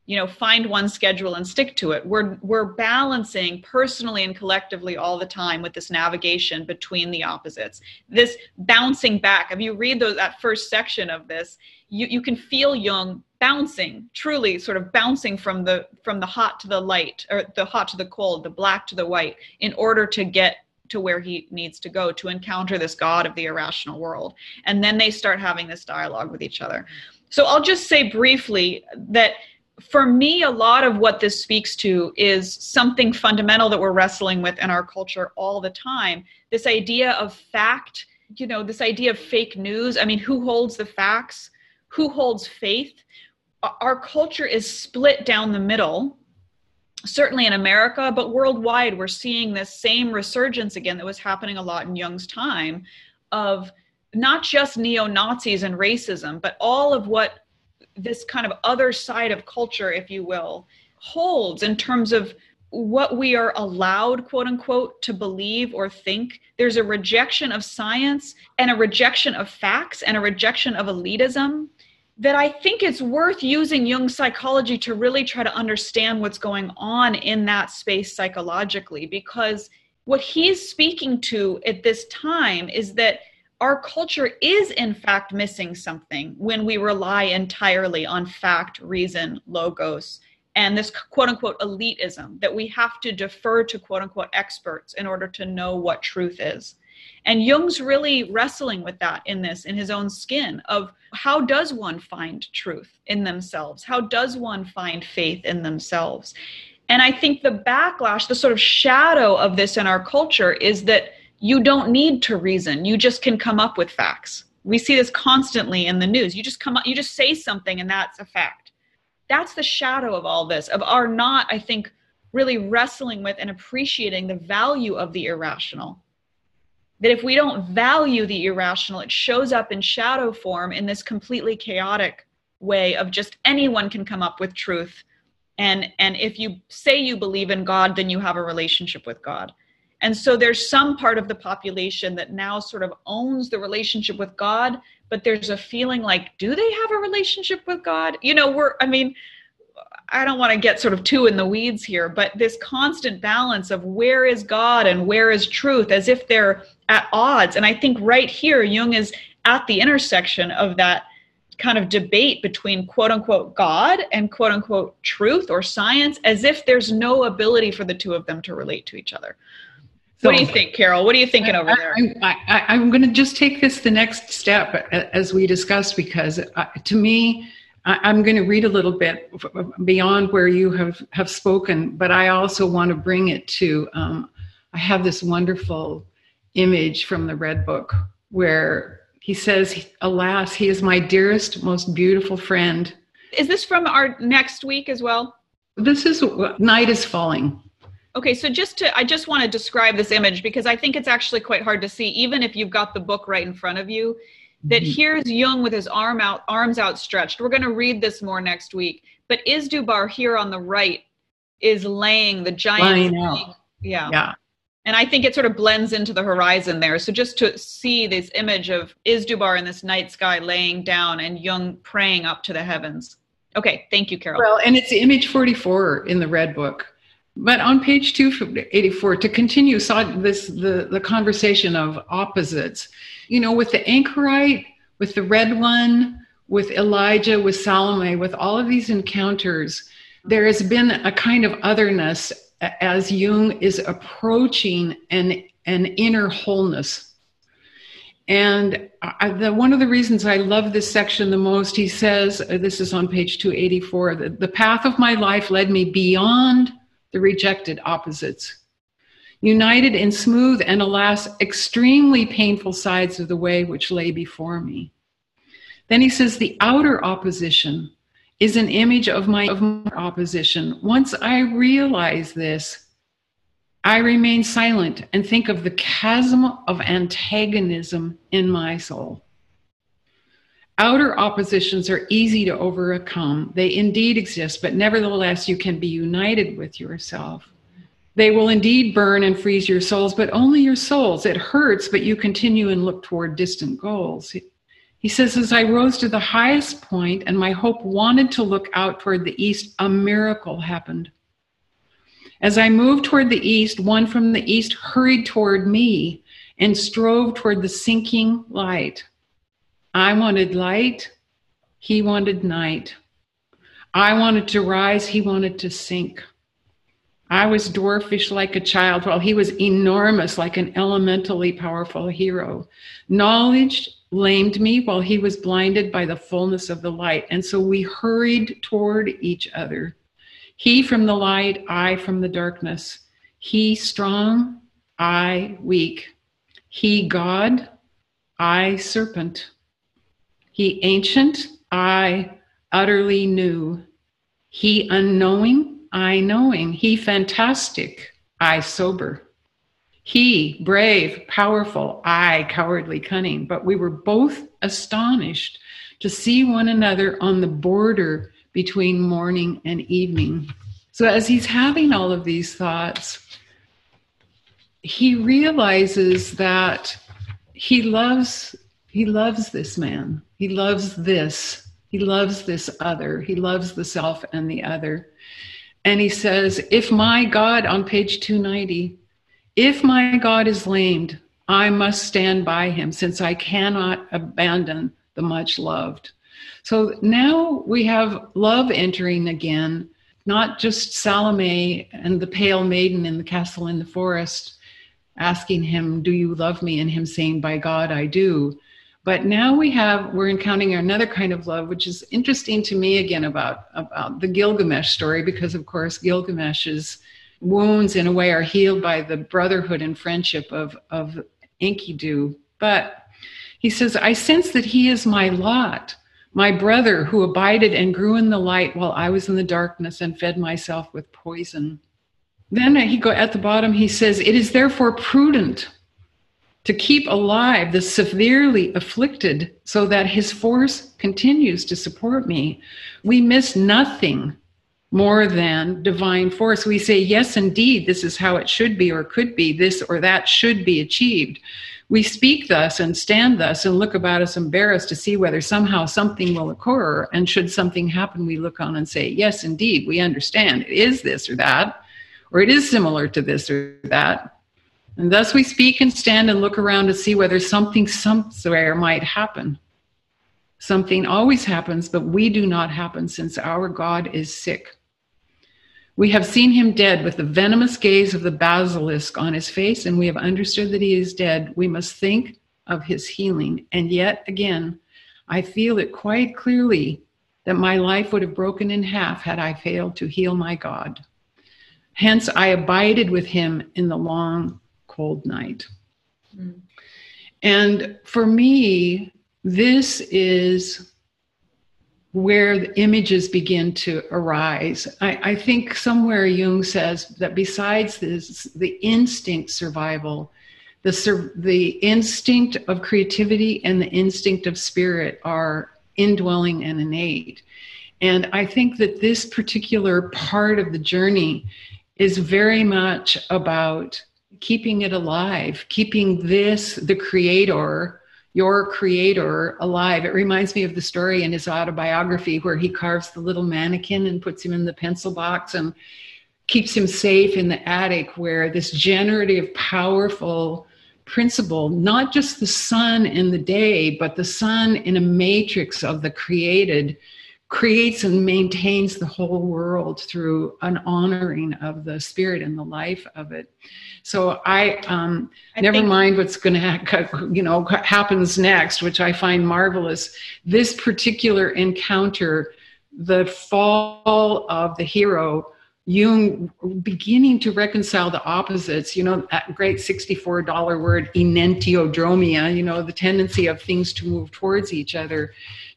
Speaker 3: You know, find one schedule and stick to it. We're we're balancing personally and collectively all the time with this navigation between the opposites. This bouncing back. If you read those that first section of this, you, you can feel Jung bouncing, truly sort of bouncing from the from the hot to the light, or the hot to the cold, the black to the white, in order to get to where he needs to go to encounter this God of the irrational world. And then they start having this dialogue with each other. So I'll just say briefly that for me, a lot of what this speaks to is something fundamental that we're wrestling with in our culture all the time this idea of fact, you know, this idea of fake news. I mean, who holds the facts? Who holds faith? Our culture is split down the middle certainly in America, but worldwide, we're seeing this same resurgence again that was happening a lot in Jung's time of not just neo Nazis and racism, but all of what this kind of other side of culture, if you will, holds in terms of what we are allowed, quote unquote, to believe or think. There's a rejection of science and a rejection of facts and a rejection of elitism that I think it's worth using Jung's psychology to really try to understand what's going on in that space psychologically, because what he's speaking to at this time is that our culture is in fact missing something when we rely entirely on fact, reason, logos, and this quote unquote elitism that we have to defer to quote unquote experts in order to know what truth is. And Jung's really wrestling with that in this, in his own skin, of how does one find truth in themselves? How does one find faith in themselves? And I think the backlash, the sort of shadow of this in our culture is that you don't need to reason. You just can come up with facts. We see this constantly in the news. You just come up, you just say something and that's a fact. That's the shadow of all this, of our not, I think, really wrestling with and appreciating the value of the irrational that if we don't value the irrational, it shows up in shadow form in this completely chaotic way of just anyone can come up with truth. And and if you say you believe in god then you have a relationship with god. And so there's some part of the population that now sort of owns the relationship with god but there's a feeling like do they have a relationship with god? You know we're i mean i don't want to get sort of too in the weeds here but this constant balance of where is god and where is truth as if they're at odds and i think right here jung is at the intersection of that kind of debate between quote unquote God and quote unquote truth or science as if there's no ability for the two of them to relate to each other. So, what do you think, Carol? What are you thinking
Speaker 4: I,
Speaker 3: over there?
Speaker 4: I, am going to just take this the next step as we discussed because uh, to me, I, am going to read a little bit beyond where you have, have spoken, but I also want to bring it to. Um, I have this wonderful image from the Red Book where he says, Alas, he is my dearest, most beautiful friend.
Speaker 3: Is this from our next week as well?
Speaker 4: This is Night is Falling.
Speaker 3: Okay, so just to, I just want to describe this image because I think it's actually quite hard to see, even if you've got the book right in front of you. That mm-hmm. here's Jung with his arm out, arms outstretched. We're going to read this more next week. But Izdubar here on the right is laying the giant. Yeah. Yeah and I think it sort of blends into the horizon there. So just to see this image of Izdubar in this night sky laying down and Jung praying up to the heavens. Okay, thank you, Carol.
Speaker 4: Well, and it's image 44 in the Red Book. But on page 284, to continue saw this the, the conversation of opposites, you know, with the anchorite, with the red one, with Elijah, with Salome, with all of these encounters, there has been a kind of otherness as Jung is approaching an, an inner wholeness. And I, the, one of the reasons I love this section the most, he says, uh, this is on page 284, the, the path of my life led me beyond the rejected opposites, united in smooth and, alas, extremely painful sides of the way which lay before me. Then he says, the outer opposition is an image of my, of my opposition. Once I realize this, I remain silent and think of the chasm of antagonism in my soul. Outer oppositions are easy to overcome. They indeed exist, but nevertheless, you can be united with yourself. They will indeed burn and freeze your souls, but only your souls. It hurts, but you continue and look toward distant goals. He says, As I rose to the highest point and my hope wanted to look out toward the east, a miracle happened. As I moved toward the east, one from the east hurried toward me and strove toward the sinking light. I wanted light, he wanted night. I wanted to rise, he wanted to sink. I was dwarfish like a child, while he was enormous like an elementally powerful hero. Knowledge lamed me while he was blinded by the fullness of the light. And so we hurried toward each other. He from the light, I from the darkness. He strong, I weak. He God, I serpent. He ancient, I utterly new. He unknowing, I knowing. He fantastic, I sober. He, brave, powerful, I, cowardly, cunning. But we were both astonished to see one another on the border between morning and evening. So, as he's having all of these thoughts, he realizes that he loves he loves this man he loves this he loves this other he loves the self and the other and he says if my god on page 290 if my God is lamed, I must stand by him since I cannot abandon the much loved. So now we have love entering again, not just Salome and the pale maiden in the castle in the forest asking him, Do you love me? and him saying, By God, I do. But now we have, we're encountering another kind of love, which is interesting to me again about, about the Gilgamesh story, because of course, Gilgamesh's wounds in a way are healed by the brotherhood and friendship of, of Enkidu. But he says, I sense that he is my lot, my brother who abided and grew in the light while I was in the darkness and fed myself with poison. Then he go at the bottom, he says, It is therefore prudent to keep alive the severely afflicted so that his force continues to support me. We miss nothing more than divine force. We say, yes, indeed, this is how it should be or could be, this or that should be achieved. We speak thus and stand thus and look about us embarrassed to see whether somehow something will occur. And should something happen, we look on and say, yes, indeed, we understand it is this or that, or it is similar to this or that. And thus we speak and stand and look around to see whether something somewhere might happen. Something always happens, but we do not happen since our God is sick. We have seen him dead with the venomous gaze of the basilisk on his face, and we have understood that he is dead. We must think of his healing. And yet again, I feel it quite clearly that my life would have broken in half had I failed to heal my God. Hence, I abided with him in the long, cold night. Mm. And for me, this is where the images begin to arise. I, I, think somewhere Jung says that besides this, the instinct survival, the, sur- the instinct of creativity and the instinct of spirit are indwelling and innate. And I think that this particular part of the journey is very much about keeping it alive, keeping this, the creator, your creator alive. It reminds me of the story in his autobiography where he carves the little mannequin and puts him in the pencil box and keeps him safe in the attic where this generative, powerful principle, not just the sun in the day, but the sun in a matrix of the created, creates and maintains the whole world through an honoring of the spirit and the life of it. So I, um, I never think- mind what's going to ha- *laughs* you know happens next, which I find marvelous. This particular encounter, the fall of the hero. Jung beginning to reconcile the opposites, you know, that great $64 word, enantiodromia, you know, the tendency of things to move towards each other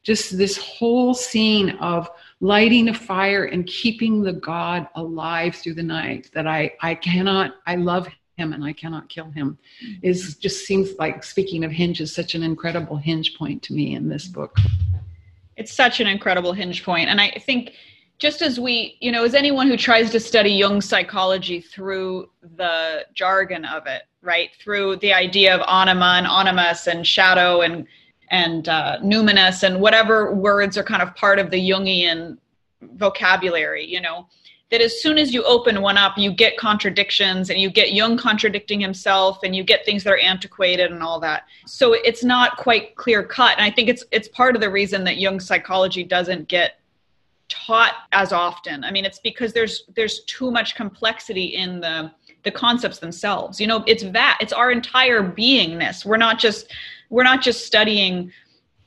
Speaker 4: just this whole scene of lighting a fire and keeping the God alive through the night that I, I cannot, I love him and I cannot kill him is mm-hmm. just seems like speaking of hinge is such an incredible hinge point to me in this book.
Speaker 3: It's such an incredible hinge point. And I think just as we, you know, as anyone who tries to study Jung psychology through the jargon of it, right? Through the idea of anima and animus and shadow and and uh, numinous and whatever words are kind of part of the Jungian vocabulary, you know, that as soon as you open one up, you get contradictions and you get Jung contradicting himself and you get things that are antiquated and all that. So it's not quite clear cut. And I think it's it's part of the reason that Jung's psychology doesn't get taught as often. I mean, it's because there's there's too much complexity in the the concepts themselves. You know, it's that it's our entire beingness. We're not just we're not just studying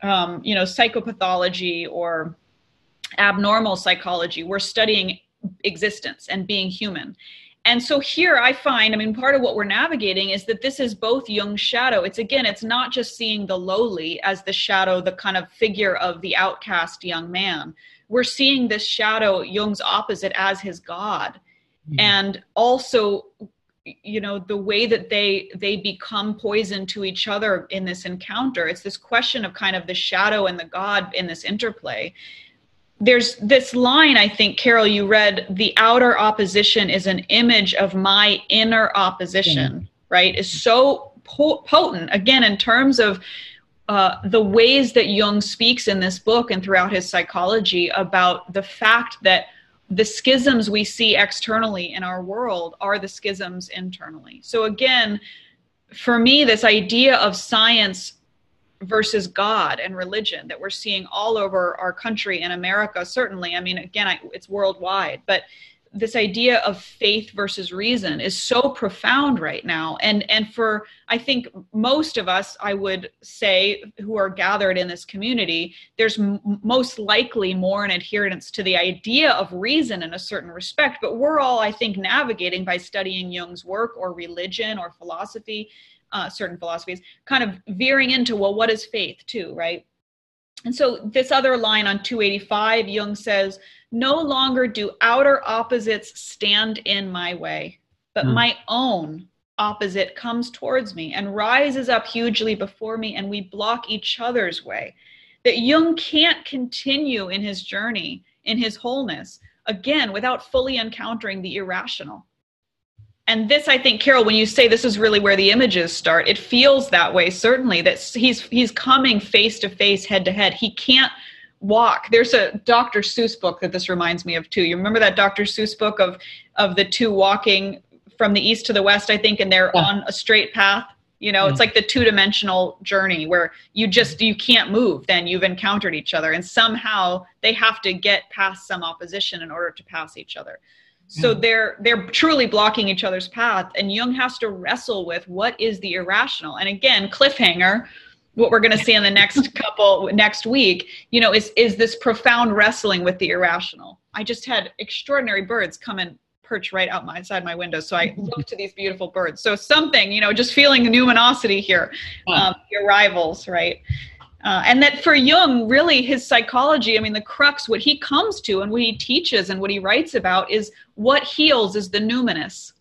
Speaker 3: um, you know psychopathology or abnormal psychology. We're studying existence and being human. And so here i find i mean part of what we're navigating is that this is both jung's shadow. It's again it's not just seeing the lowly as the shadow the kind of figure of the outcast young man. We're seeing this shadow jung's opposite as his god. Mm-hmm. and also you know the way that they they become poison to each other in this encounter it's this question of kind of the shadow and the god in this interplay there's this line i think carol you read the outer opposition is an image of my inner opposition yeah. right is so po- potent again in terms of uh, the ways that jung speaks in this book and throughout his psychology about the fact that the schisms we see externally in our world are the schisms internally. So, again, for me, this idea of science versus God and religion that we're seeing all over our country in America, certainly, I mean, again, I, it's worldwide, but this idea of faith versus reason is so profound right now. And and for i think most of us i would say who are gathered in this community there's m- most likely more an adherence to the idea of reason in a certain respect. But we're all i think navigating by studying jung's work or religion or philosophy uh, certain philosophies kind of veering into well what is faith too right? And so this other line on 285 jung says no longer do outer opposites stand in my way, but mm. my own opposite comes towards me and rises up hugely before me, and we block each other's way. That Jung can't continue in his journey, in his wholeness, again, without fully encountering the irrational. And this, I think, Carol, when you say this is really where the images start, it feels that way, certainly, that he's he's coming face to face, head to head. He can't walk. There's a Dr. Seuss book that this reminds me of too. You remember that Dr. Seuss book of of the two walking from the east to the west, I think, and they're yeah. on a straight path. You know, it's mm. like the two dimensional journey where you just you can't move. Then you've encountered each other, and somehow they have to get past some opposition in order to pass each other. So mm. they're they're truly blocking each other's path, and Jung has to wrestle with what is the irrational. And again, cliffhanger what we're going to see in the next *laughs* couple next week you know is is this profound wrestling with the irrational. I just had extraordinary birds come and perch right out my side my window so i *laughs* look to these beautiful birds. So something you know just feeling the numinosity here um, the arrivals right? Uh, and that for jung really his psychology i mean the crux what he comes to and what he teaches and what he writes about is what heals is the numinous.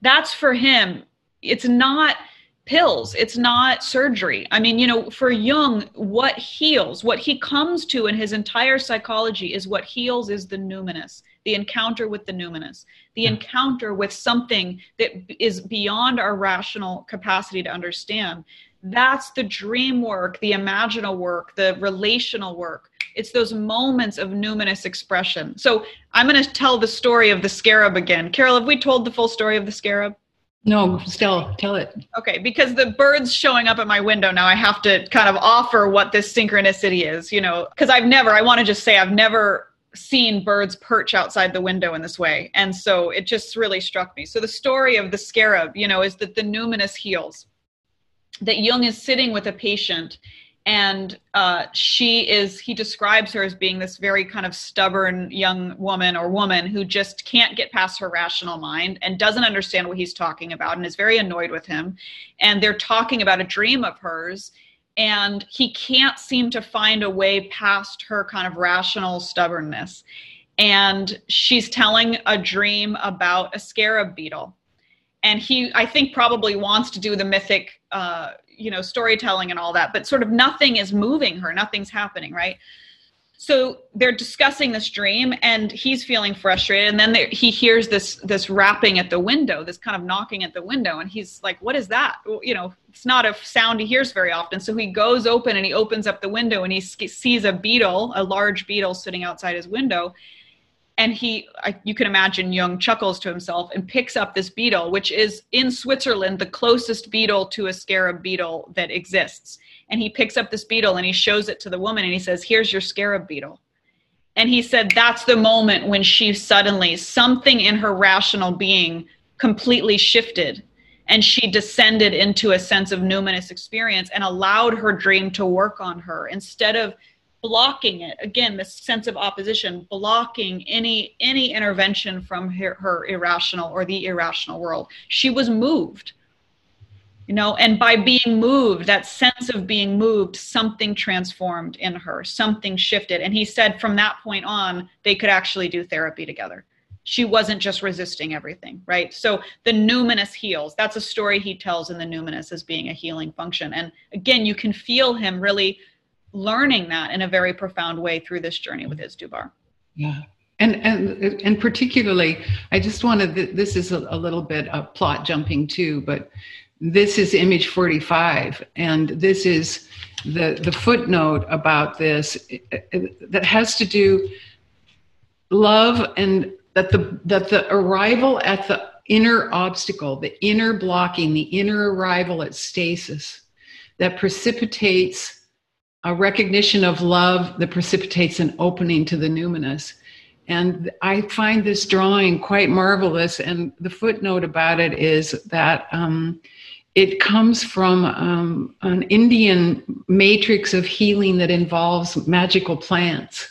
Speaker 3: That's for him. It's not pills. It's not surgery. I mean you know for jung what heals what he comes to in his entire psychology is what heals is the numinous the encounter with the numinous the hmm. encounter with something that is beyond our rational capacity to understand. That's the dream work the imaginal work the relational work. It's those moments of numinous expression. So i'm going to tell the story of the scarab again. Carol have we told the full story of the scarab
Speaker 4: no, still tell it.
Speaker 3: Okay, because the birds showing up at my window now, I have to kind of offer what this synchronicity is, you know, because I've never, I want to just say, I've never seen birds perch outside the window in this way. And so it just really struck me. So the story of the scarab, you know, is that the numinous heals, that Jung is sitting with a patient and uh, she is he describes her as being this very kind of stubborn young woman or woman who just can't get past her rational mind and doesn't understand what he's talking about and is very annoyed with him. And they're talking about a dream of hers and he can't seem to find a way past her kind of rational stubbornness. And she's telling a dream about a scarab beetle. And he i think probably wants to do the mythic uh, you know storytelling and all that but sort of nothing is moving her. Nothing's happening right? So they're discussing this dream and he's feeling frustrated and then he hears this this rapping at the window this kind of knocking at the window and he's like what is that? You know it's not a sound he hears very often. So he goes open and he opens up the window and he sees a beetle a large beetle sitting outside his window and he I, you can imagine Jung chuckles to himself and picks up this beetle which is in switzerland the closest beetle to a scarab beetle that exists. And he picks up this beetle and he shows it to the woman and he says here's your scarab beetle. And he said that's the moment when she suddenly something in her rational being completely shifted and she descended into a sense of numinous experience and allowed her dream to work on her instead of blocking it. Again this sense of opposition blocking any any intervention from her, her irrational or the irrational world. She was moved. You know and by being moved that sense of being moved something transformed in her something shifted. And he said from that point on they could actually do therapy together. She wasn't just resisting everything right? So the numinous heals that's a story he tells in the numinous as being a healing function. And again you can feel him really learning that in a very profound way through this journey with Izdubar.
Speaker 4: Yeah. And, and and particularly, I just wanted this is a, a little bit of plot jumping too, but this is image 45, and this is the the footnote about this eh, eh, that has to do love and that the that the arrival at the inner obstacle, the inner blocking, the inner arrival at stasis that precipitates a recognition of love that precipitates an opening to the numinous. And I find this drawing quite marvelous. And the footnote about it is that um, it comes from um, an Indian matrix of healing that involves magical plants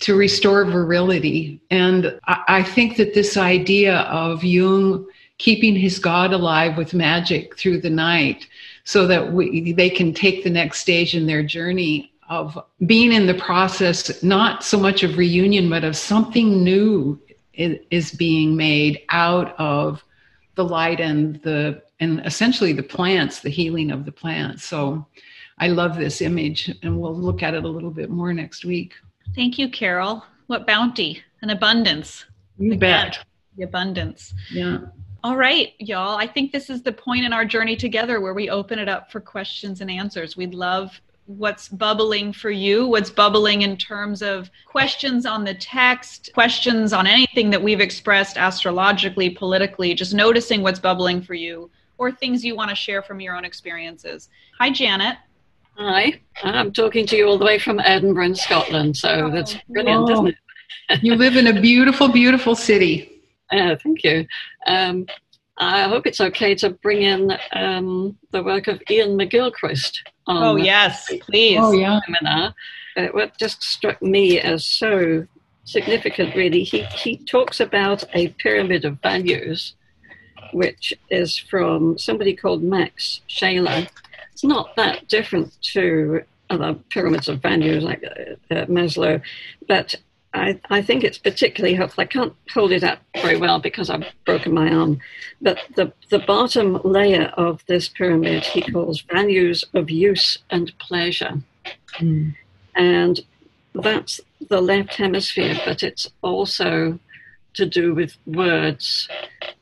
Speaker 4: to restore virility. And I, I think that this idea of Jung keeping his God alive with magic through the night so that we, they can take the next stage in their journey of being in the process, not so much of reunion, but of something new is, being made out of the light and the and essentially the plants, the healing of the plants. So I love this image, and we'll look at it a little bit more next week.
Speaker 3: Thank you, Carol. What bounty and abundance.
Speaker 4: You
Speaker 3: Again,
Speaker 4: bet.
Speaker 3: The abundance.
Speaker 4: Yeah.
Speaker 3: All right, y'all. I think this is the point in our journey together where we open it up for questions and answers. We'd love what's bubbling for you, what's bubbling in terms of questions on the text, questions on anything that we've expressed astrologically, politically, just noticing what's bubbling for you, or things you want to share from your own experiences. Hi, Janet.
Speaker 5: Hi, I'm talking to you all the way from Edinburgh in Scotland, so oh, that's brilliant,
Speaker 4: Oh.
Speaker 5: isn't it?
Speaker 4: You live in a beautiful, beautiful city.
Speaker 5: Uh, thank you. Um, I hope it's okay to bring in um, the work of Ian McGilchrist on
Speaker 3: Oh, yes, please.
Speaker 4: Oh yeah.
Speaker 5: seminar. Uh, what just struck me as so significant, really, he, he talks about a pyramid of values, which is from somebody called Max Scheler. It's not that different to other pyramids of values like uh, uh, Maslow, but I, I think it's particularly helpful. I can't hold it up very well because I've broken my arm, but the, the bottom layer of this pyramid he calls values of use and pleasure and that's the left hemisphere, but it's also to do with words.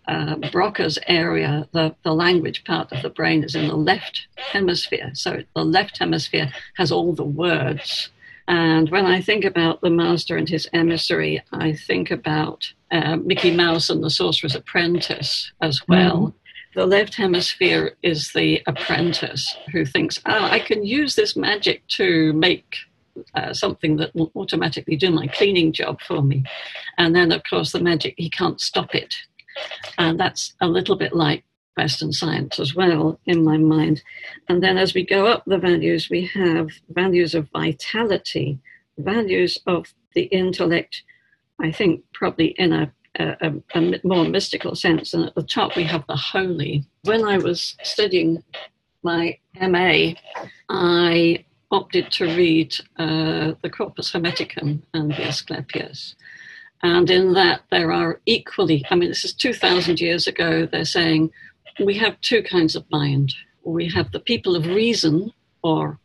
Speaker 5: Uh, Broca's area, the, the language part of the brain, is in the left hemisphere. So the left hemisphere has all the words. And when I think about the master and his emissary, I think about uh, Mickey Mouse and the Sorcerer's Apprentice as well. The left hemisphere is the apprentice who thinks, oh, I can use this magic to make uh, something that will automatically do my cleaning job for me. And then, of course, the magic, he can't stop it. And that's a little bit like Western science as well, in my mind. And then as we go up the values, we have values of vitality, values of the intellect, I think probably in a, a, a more mystical sense. And at the top, we have the holy. When I was studying my MA, I opted to read uh, the Corpus Hermeticum and the Asclepius. And in that, there are equally, I mean, this is 2,000 years ago, they're saying we have two kinds of mind. We have the people of reason or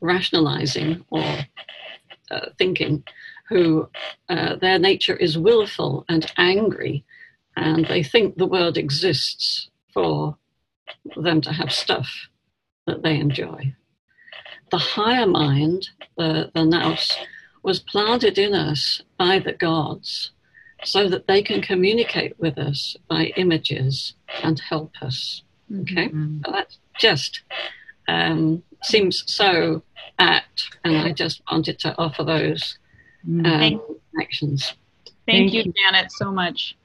Speaker 5: rationalizing or uh, thinking, who uh, their nature is willful and angry, and they think the world exists for them to have stuff that they enjoy. The higher mind, the, the nous, was planted in us by the gods so that they can communicate with us by images and help us. Okay?
Speaker 4: Mhm.
Speaker 5: So that just um, seems so apt, and I just wanted to offer those
Speaker 4: Mm.
Speaker 5: um,
Speaker 3: Thank-
Speaker 5: actions.
Speaker 3: Thank,
Speaker 4: Thank
Speaker 3: you,
Speaker 4: you.
Speaker 3: Janet, so much.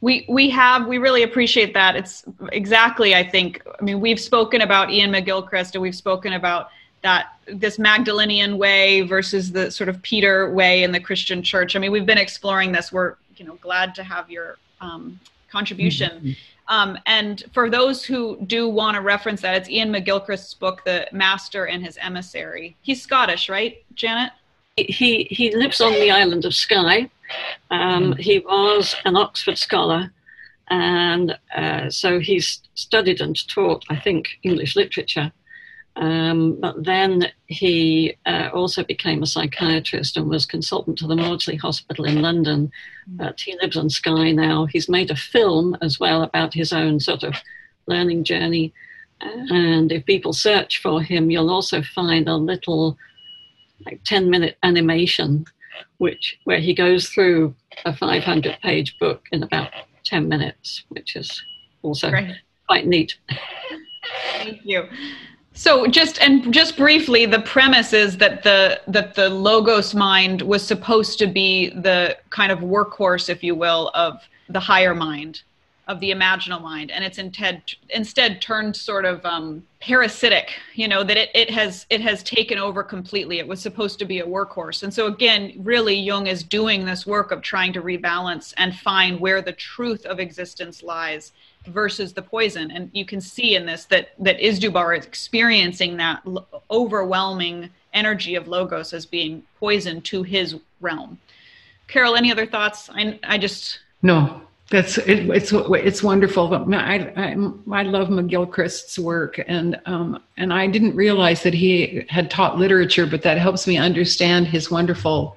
Speaker 3: We we have we really appreciate that. It's exactly I think. I mean, we've spoken about Ian McGilchrist, and we've spoken about that this Magdalenian way versus the sort of Peter way in the Christian Church. I mean, we've been exploring this. We're you know glad to have your um, contribution. Um, and for those who do want to reference that, it's Ian McGilchrist's book, The Master and His Emissary. He's Scottish, right, Janet?
Speaker 5: He he lives on the island of Skye. Um, he was an Oxford scholar, and uh, so he's studied and taught, I think, English literature. Um, but then he uh, also became a psychiatrist and was consultant to the Maudsley Hospital in London. But he lives on Skye now. He's made a film as well about his own sort of learning journey. And if people search for him, you'll also find a little like 10 minute animation which where he goes through a 500 page book in about 10 minutes which is also
Speaker 3: Great.
Speaker 5: quite neat
Speaker 3: Thank you. So just and just briefly, the premise is that the that the logos mind was supposed to be the kind of workhorse, if you will, of the higher mind, of the imaginal mind, and it's instead instead turned sort of um, parasitic. You know that it, it has it has taken over completely. It was supposed to be a workhorse, and so again, really, Jung is doing this work of trying to rebalance and find where the truth of existence lies versus the poison. And you can see in this that that Izdubar is experiencing that l- overwhelming energy of logos as being poison to his realm. Carol any other thoughts? I, I just
Speaker 4: No, That's it, it's it's wonderful. I, I, I love McGilchrist's work, and um, and I didn't realize that he had taught literature, but that helps me understand his wonderful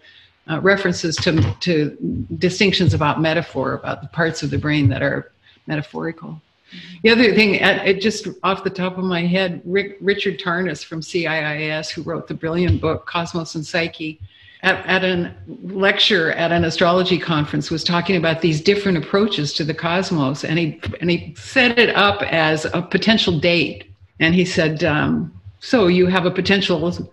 Speaker 4: uh, references to to distinctions about metaphor, about the parts of the brain that are metaphorical. The other thing, it just off the top of my head, Rick, Richard Tarnas from CIIS, who wrote the brilliant book Cosmos and Psyche, at, at a lecture at an astrology conference was talking about these different approaches to the cosmos and he and he set it up as a potential date and he said um, so you have a potential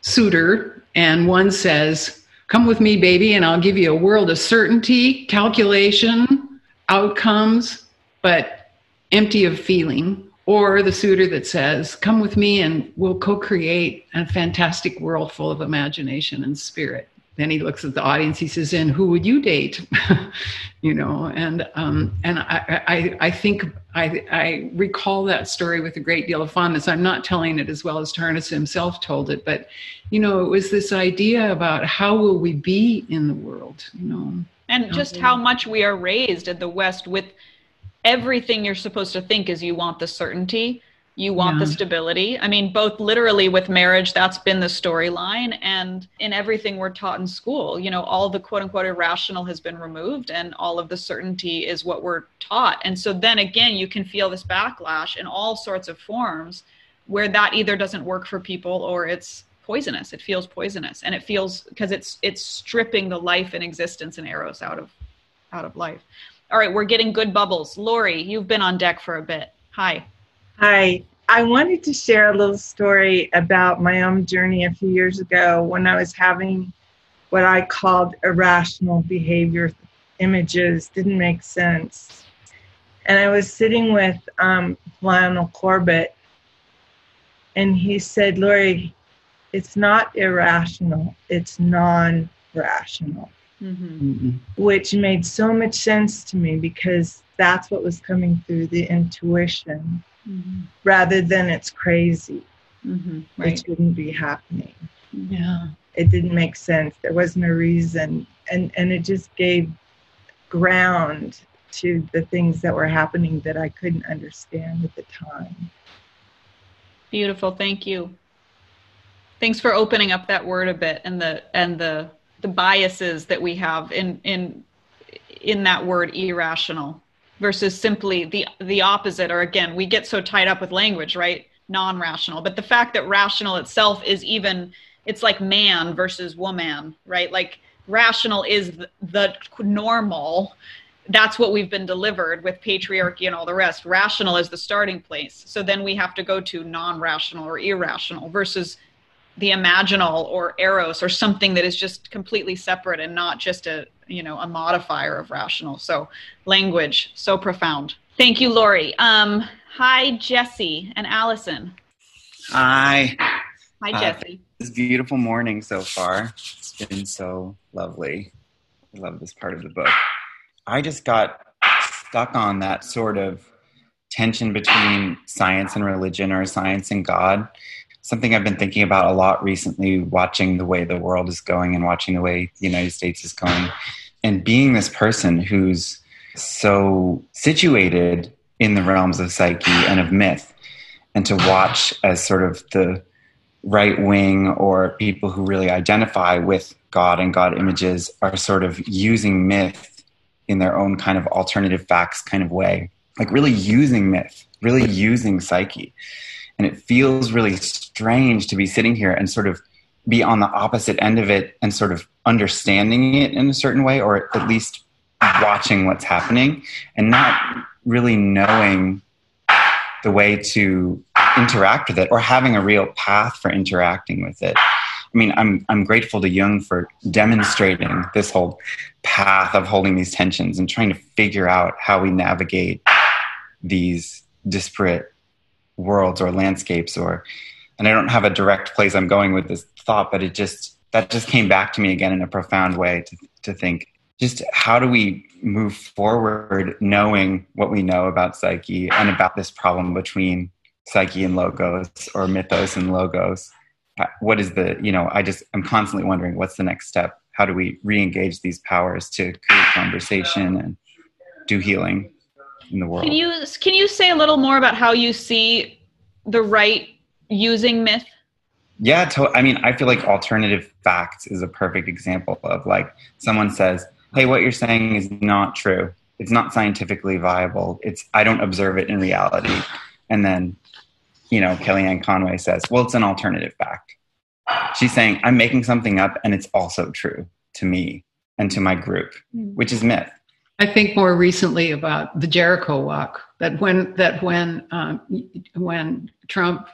Speaker 4: suitor and one says come with me baby and i'll give you a world of certainty calculation outcomes but empty of feeling or the suitor that says, Come with me and we'll co create a fantastic world full of imagination and spirit. Then he looks at the audience, he says, And who would you date? *laughs* you know, and um, and I, I, I think I, I recall that story with a great deal of fondness. I'm not telling it as well as Tarnas himself told it, but you know, it was this idea about how will we be in the world, you know.
Speaker 3: And just how much we are raised in the West with everything you're supposed to think is you want the certainty you want yeah. the stability. I mean both literally with marriage that's been the storyline and in everything we're taught in school you know all the quote unquote irrational has been removed and all of the certainty is what we're taught. And so then again you can feel this backlash in all sorts of forms where that either doesn't work for people or it's poisonous. It feels poisonous and it feels because it's it's stripping the life and existence and eros out of out of life all right, we're getting good bubbles. Lori, you've been on deck for a bit. Hi.
Speaker 6: Hi. I wanted to share a little story about my own journey a few years ago when I was having what I called irrational behavior images, didn't make sense. And I was sitting with um, Lionel Corbett, and he said, Lori, it's not irrational, it's non rational mm-hmm. which made so much sense to me because that's what was coming through the intuition mm-hmm. rather than it's crazy. Mm-hmm. Right. It shouldn't be happening.
Speaker 4: Yeah.
Speaker 6: It didn't make sense. There wasn't a reason. And, and it just gave ground to the things that were happening that I couldn't understand at the time.
Speaker 3: Beautiful. Thank you. Thanks for opening up that word a bit and the and the the biases that we have in in in that word irrational versus simply the the opposite or again we get so tied up with language right? Non-rational. But the fact that rational itself is even it's like man versus woman right? Like rational is the, the normal. That's what we've been delivered with patriarchy and all the rest. Rational is the starting place. So then we have to go to non-rational or irrational versus the imaginal or eros or something that is just completely separate and not just a you know a modifier of rational. So language so profound. Thank you lori. Um, hi jesse and allison.
Speaker 7: Hi.
Speaker 3: Hi uh, jesse.
Speaker 7: this beautiful morning so far. It's been so lovely. I love this part of the book. I just got stuck on that sort of tension between science and religion or science and god something I've been thinking about a lot recently, watching the way the world is going and watching the way the United States is going, and being this person who's so situated in the realms of psyche and of myth, and to watch as sort of the right wing or people who really identify with God and God images are sort of using myth in their own kind of alternative facts kind of way, like really using myth, really using psyche. And it feels really strange to be sitting here and sort of be on the opposite end of it and sort of understanding it in a certain way, or at least watching what's happening and not really knowing the way to interact with it or having a real path for interacting with it. I mean, I'm I'm grateful to Jung for demonstrating this whole path of holding these tensions and trying to figure out how we navigate these disparate worlds or landscapes or and I don't have a direct place I'm going with this thought, but it just that just came back to me again in a profound way to to think just how do we move forward knowing what we know about psyche and about this problem between psyche and logos or mythos and logos? What is the you know i just i'm constantly wondering what's the next step? How do we re-engage these powers to create conversation and do healing in the world.
Speaker 3: Can you can you say a little more about how you see the right using myth?
Speaker 7: Yeah, to, I mean, I feel like alternative facts is a perfect example of like someone says, "Hey, what you're saying is not true. It's not scientifically viable. It's I don't observe it in reality." And then, you know, Kellyanne Conway says, "Well, it's an alternative fact." She's saying, "I'm making something up, and it's also true to me and to my group," hmm. which is myth.
Speaker 4: I think more recently about the Jericho Walk. That when that when um, when Trump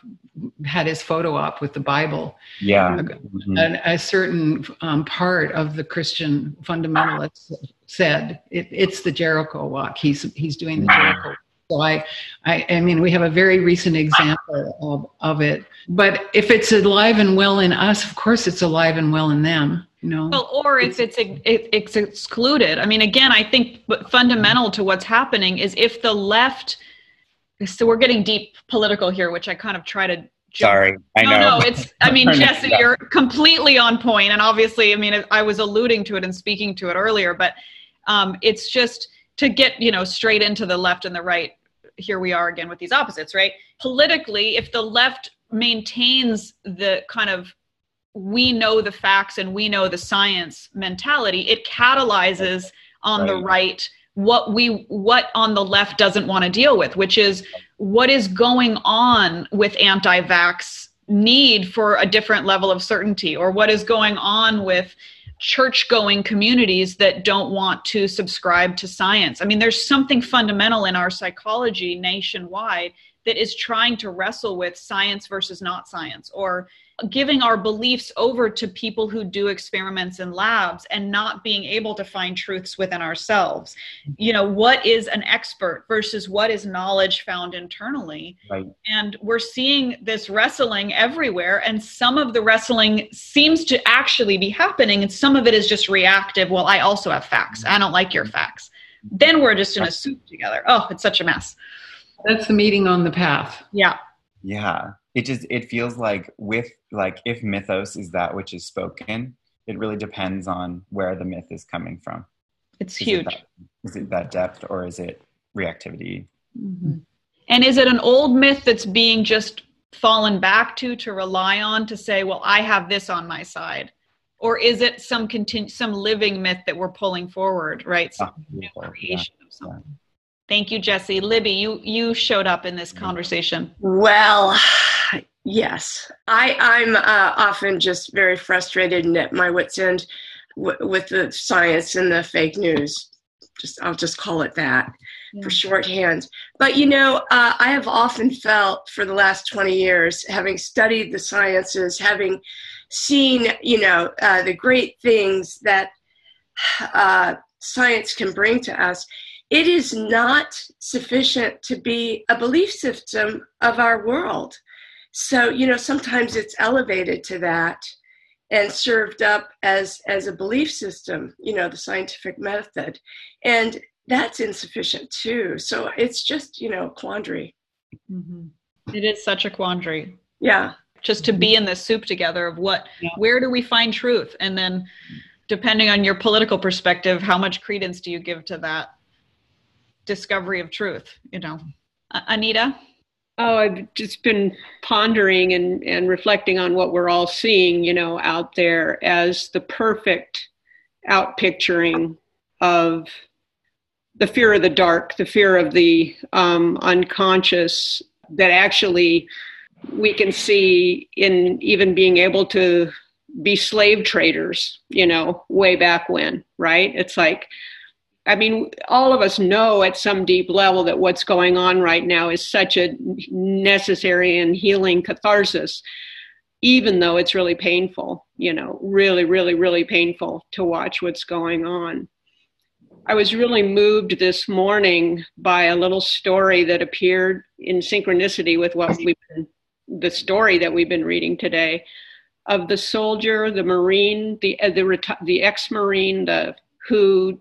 Speaker 4: had his photo op with the Bible,
Speaker 7: Yeah.
Speaker 4: Mm-hmm. an, a certain um, part of the Christian fundamentalists said it, it's the Jericho Walk. He's he's doing the Jericho. Walk. So I, I, I mean, we have a very recent example of, of it. But if it's alive and well in us, of course, it's alive and well in them. You know.
Speaker 3: Well, or if it's it, it's excluded. I mean, again, I think but fundamental to what's happening is if the left. So we're getting deep political here, which I kind of try to.
Speaker 7: Sorry, I
Speaker 3: no,
Speaker 7: know.
Speaker 3: no, it's. I mean, *laughs* Jesse, you're completely on point, and obviously, I mean, I was alluding to it and speaking to it earlier, but um, it's just to get you know straight into the left and the right. Here we are again with these opposites, right? Politically, if the left maintains the kind of we know the facts and we know the science mentality, it catalyzes on the
Speaker 7: Right.
Speaker 3: right what we what on the left doesn't want to deal with, which is what is going on with anti-vax need for a different level of certainty or what is going on with church going communities that don't want to subscribe to science. I mean, there's something fundamental in our psychology nationwide that is trying to wrestle with science versus not science or giving our beliefs over to people who do experiments in labs and not being able to find truths within ourselves. You know, what is an expert versus what is knowledge found internally?
Speaker 7: Right.
Speaker 3: And we're seeing this wrestling everywhere, and some of the wrestling seems to actually be happening, and some of it is just reactive. Well, I also have facts. I don't like your facts. Then we're just in a soup together. Oh, it's such a mess.
Speaker 4: That's the meeting on the path.
Speaker 3: Yeah.
Speaker 7: Yeah. It just it feels like with like if mythos is that which is spoken, it really depends on where the myth is coming from.
Speaker 3: It's
Speaker 7: Is it
Speaker 3: huge.
Speaker 7: that- Is it that depth or is it reactivity? Mm-hmm.
Speaker 3: And is it an old myth that's being just fallen back to to rely on to say, well, I have this on my side? Or is it some continu- some living myth that we're pulling forward, right? Some new
Speaker 7: beautiful. Yeah.
Speaker 3: creation of something. Thank you, Jesse. Libby, you you showed up in this conversation.
Speaker 8: Well, yes. I, I'm uh, often just very frustrated and at my wits' end w- with the science and the fake news. Just I'll just call it that
Speaker 3: Yeah.
Speaker 8: for shorthand. But you know, uh, I have often felt for the last 20 years, having studied the sciences, having seen, you know, uh, the great things that uh, science can bring to us, it is not sufficient to be a belief system of our world. So, you know, sometimes it's elevated to that and served up as as a belief system, you know, the scientific method. And that's insufficient too. So it's just, you know, a quandary. Mm-hmm.
Speaker 3: It is such a quandary.
Speaker 8: Yeah.
Speaker 3: Just to be in this soup together of what,
Speaker 4: Yeah.
Speaker 3: where do we find truth? And then, depending on your political perspective, how much credence do you give to that discovery of truth? You know, Anita?
Speaker 9: Oh, I've just been pondering and, and reflecting on what we're all seeing, you know, out there as the perfect outpicturing of the fear of the dark, the fear of the um, unconscious that actually we can see in even being able to be slave traders, you know, way back when, right? It's like, I mean, all of us know at some deep level that what's going on right now is such a necessary and healing catharsis, even though it's really painful, you know, really, really, really painful to watch what's going on. I was really moved this morning by a little story that appeared in synchronicity with what we've been, the story that we've been reading today of the soldier, the Marine, the, uh, the, the ex Marine, the, who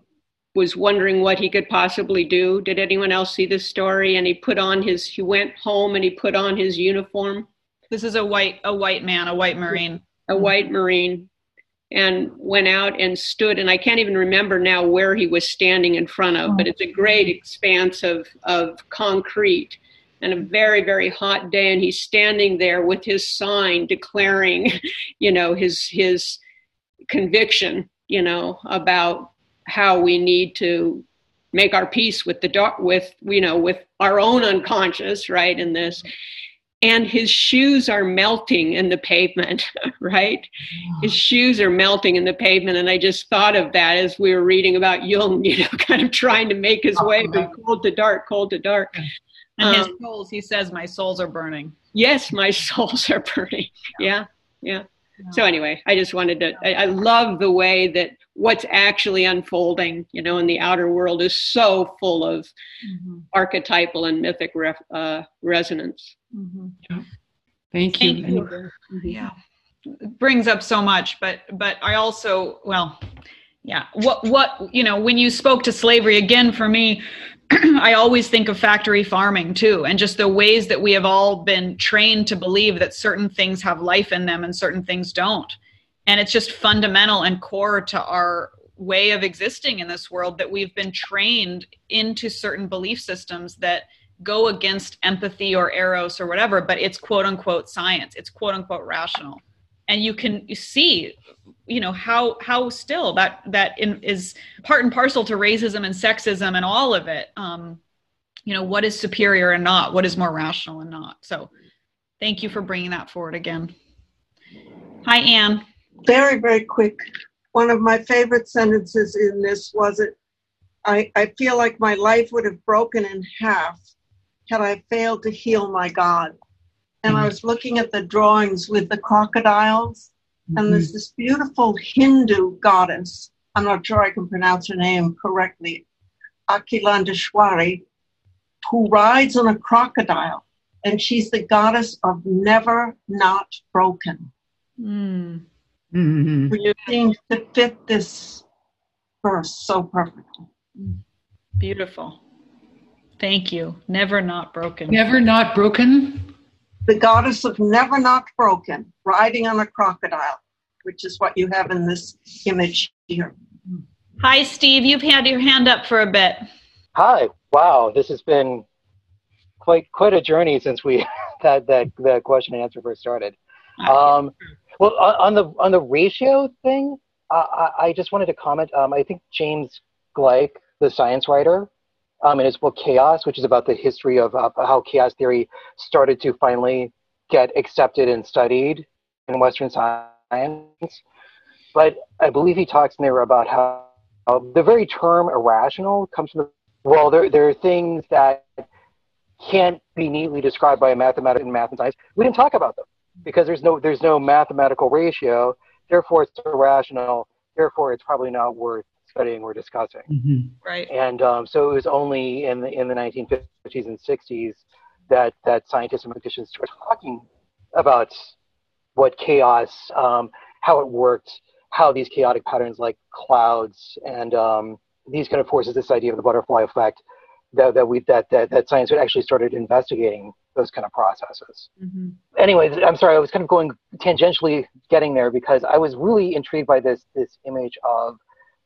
Speaker 9: was wondering what he could possibly do. Did anyone else see this story? And he put on his, he went home and he put on his uniform,
Speaker 3: This is a white a white man, a white marine.
Speaker 9: a white Marine. and went out and stood and i can't even remember now where he was standing in front of but it's a great expanse of, of concrete and a very very hot day and he's standing there with his sign declaring *laughs* you know his his conviction you know about how we need to make our peace with the dark with you know with our own unconscious right in this. And his shoes are melting in the pavement *laughs* right? His shoes are melting in the pavement. And i just thought of that as we were reading about jung *laughs* you know kind of trying to make his way from *laughs* cold to dark cold to dark.
Speaker 3: And his
Speaker 9: Um,
Speaker 3: souls, he says, my souls are burning.
Speaker 9: yes my souls are burning. Yeah. Yeah. So anyway i just wanted to I, I love the way that what's actually unfolding you know in the outer world is so full of archetypal and mythic ref, uh, resonance
Speaker 4: Thank you.
Speaker 3: Thank you. Yeah. It brings up so much, but but I also well, yeah. What what you know, when you spoke to slavery again for me, *clears throat* I always think of factory farming too, and just the ways that we have all been trained to believe that certain things have life in them and certain things don't. And it's just fundamental and core to our way of existing in this world that we've been trained into certain belief systems that go against empathy or eros or whatever, but it's quote unquote science. It's quote unquote rational. And you can see, you know, how how still that that in, is part and parcel to racism and sexism and all of it. Um, you know, what is superior and not, what is more rational and not. So, thank you for bringing that forward again. Hi, Anne.
Speaker 10: Very, very quick. One of my favorite sentences in this was it I, I feel like my life would have broken in half had I failed to heal my God. And I was looking at the drawings with the crocodiles, and there's this beautiful Hindu goddess. I'm not sure I can pronounce her name correctly, Akilandeshwari, who rides on a crocodile, and she's the goddess of never not broken
Speaker 3: Mm.
Speaker 4: Mhm.
Speaker 10: which seems to fit this verse so perfectly.
Speaker 3: Beautiful. Thank you. Never not broken.
Speaker 4: Never not broken.
Speaker 10: The goddess of never not broken, riding on a crocodile, which is what you have in this image here.
Speaker 3: Hi, Steve. You've had your hand up for a bit.
Speaker 11: Hi. Wow, this has been quite quite a journey since we *laughs* had that that question and answer first started. Um, well, on, the on the ratio thing, uh, I, I just wanted to comment. Um, I think James Gleick, the science writer, um, in his book Chaos, which is about the history of uh, how chaos theory started to finally get accepted and studied in Western science. But I believe he talks in there about how, how the very term irrational comes from the well, there there are things that can't be neatly described by a mathematical in math and science. We didn't talk about them because there's no there's no mathematical ratio. Therefore, it's irrational. Therefore, it's probably not worth studying or discussing.
Speaker 3: Right.
Speaker 11: And um, so it was only in the in the 1950s and 60s that that scientists and mathematicians started talking about what chaos, um, how it worked, how these chaotic patterns like clouds and um, these kind of forces, this idea of the butterfly effect, that, that we that, that that science had actually started investigating those kind of processes. Mm-hmm. Anyways, I'm sorry, I was kind of going tangentially getting there because I was really intrigued by this this image of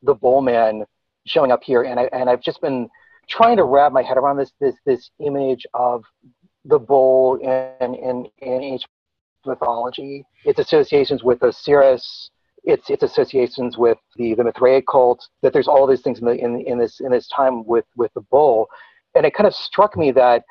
Speaker 11: the bull man showing up here, and I and I've just been trying to wrap my head around this this this image of the bull in in in ancient mythology, its associations with Osiris, its its associations with the the Mithraic cult. That there's all these things in the in in this in this time with with the bull, and it kind of struck me that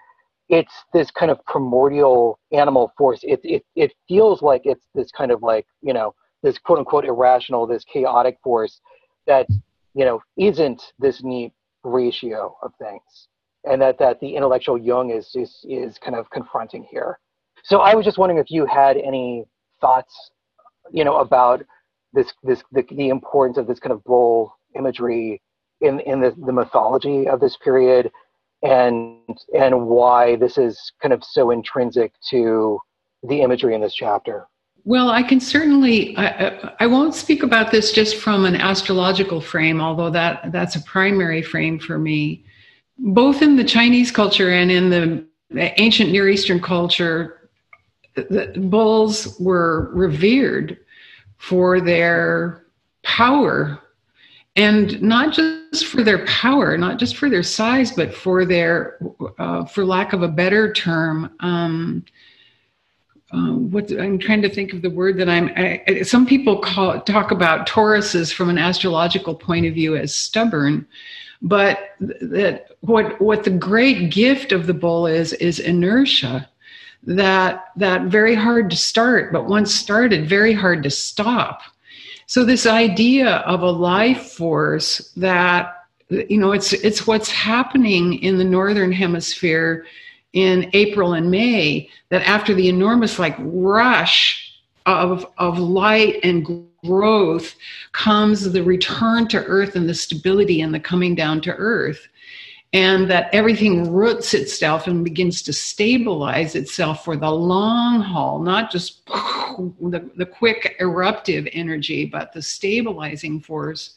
Speaker 11: it's this kind of primordial animal force. It it it feels like it's this kind of like you know this quote unquote irrational, this chaotic force that you know isn't this neat ratio of things, and that that the intellectual Jung is is is kind of confronting here. So I was just wondering if you had any thoughts, you know, about this this the, the importance of this kind of bull imagery in in the, the mythology of this period and and why this is kind of so intrinsic to the imagery in this chapter.
Speaker 4: Well, I can certainly. I, I, won't speak about this just from an astrological frame, although that that's a primary frame for me. Both in the Chinese culture and in the ancient Near Eastern culture, the bulls were revered for their power and not just for their power, not just for their size, but for their, uh, for lack of a better term, um, uh, what I'm trying to think of the word that I'm. I, some people call talk about Tauruses from an astrological point of view as stubborn, but that what what the great gift of the bull is is inertia. That that very hard to start, but once started, very hard to stop. So this idea of a life force that you know it's it's what's happening in the northern hemisphere in April and May that after the enormous like rush of of light and growth comes the return to earth and the stability and the coming down to earth and that everything roots itself and begins to stabilize itself for the long haul not just *laughs* the, the quick eruptive energy but the stabilizing force.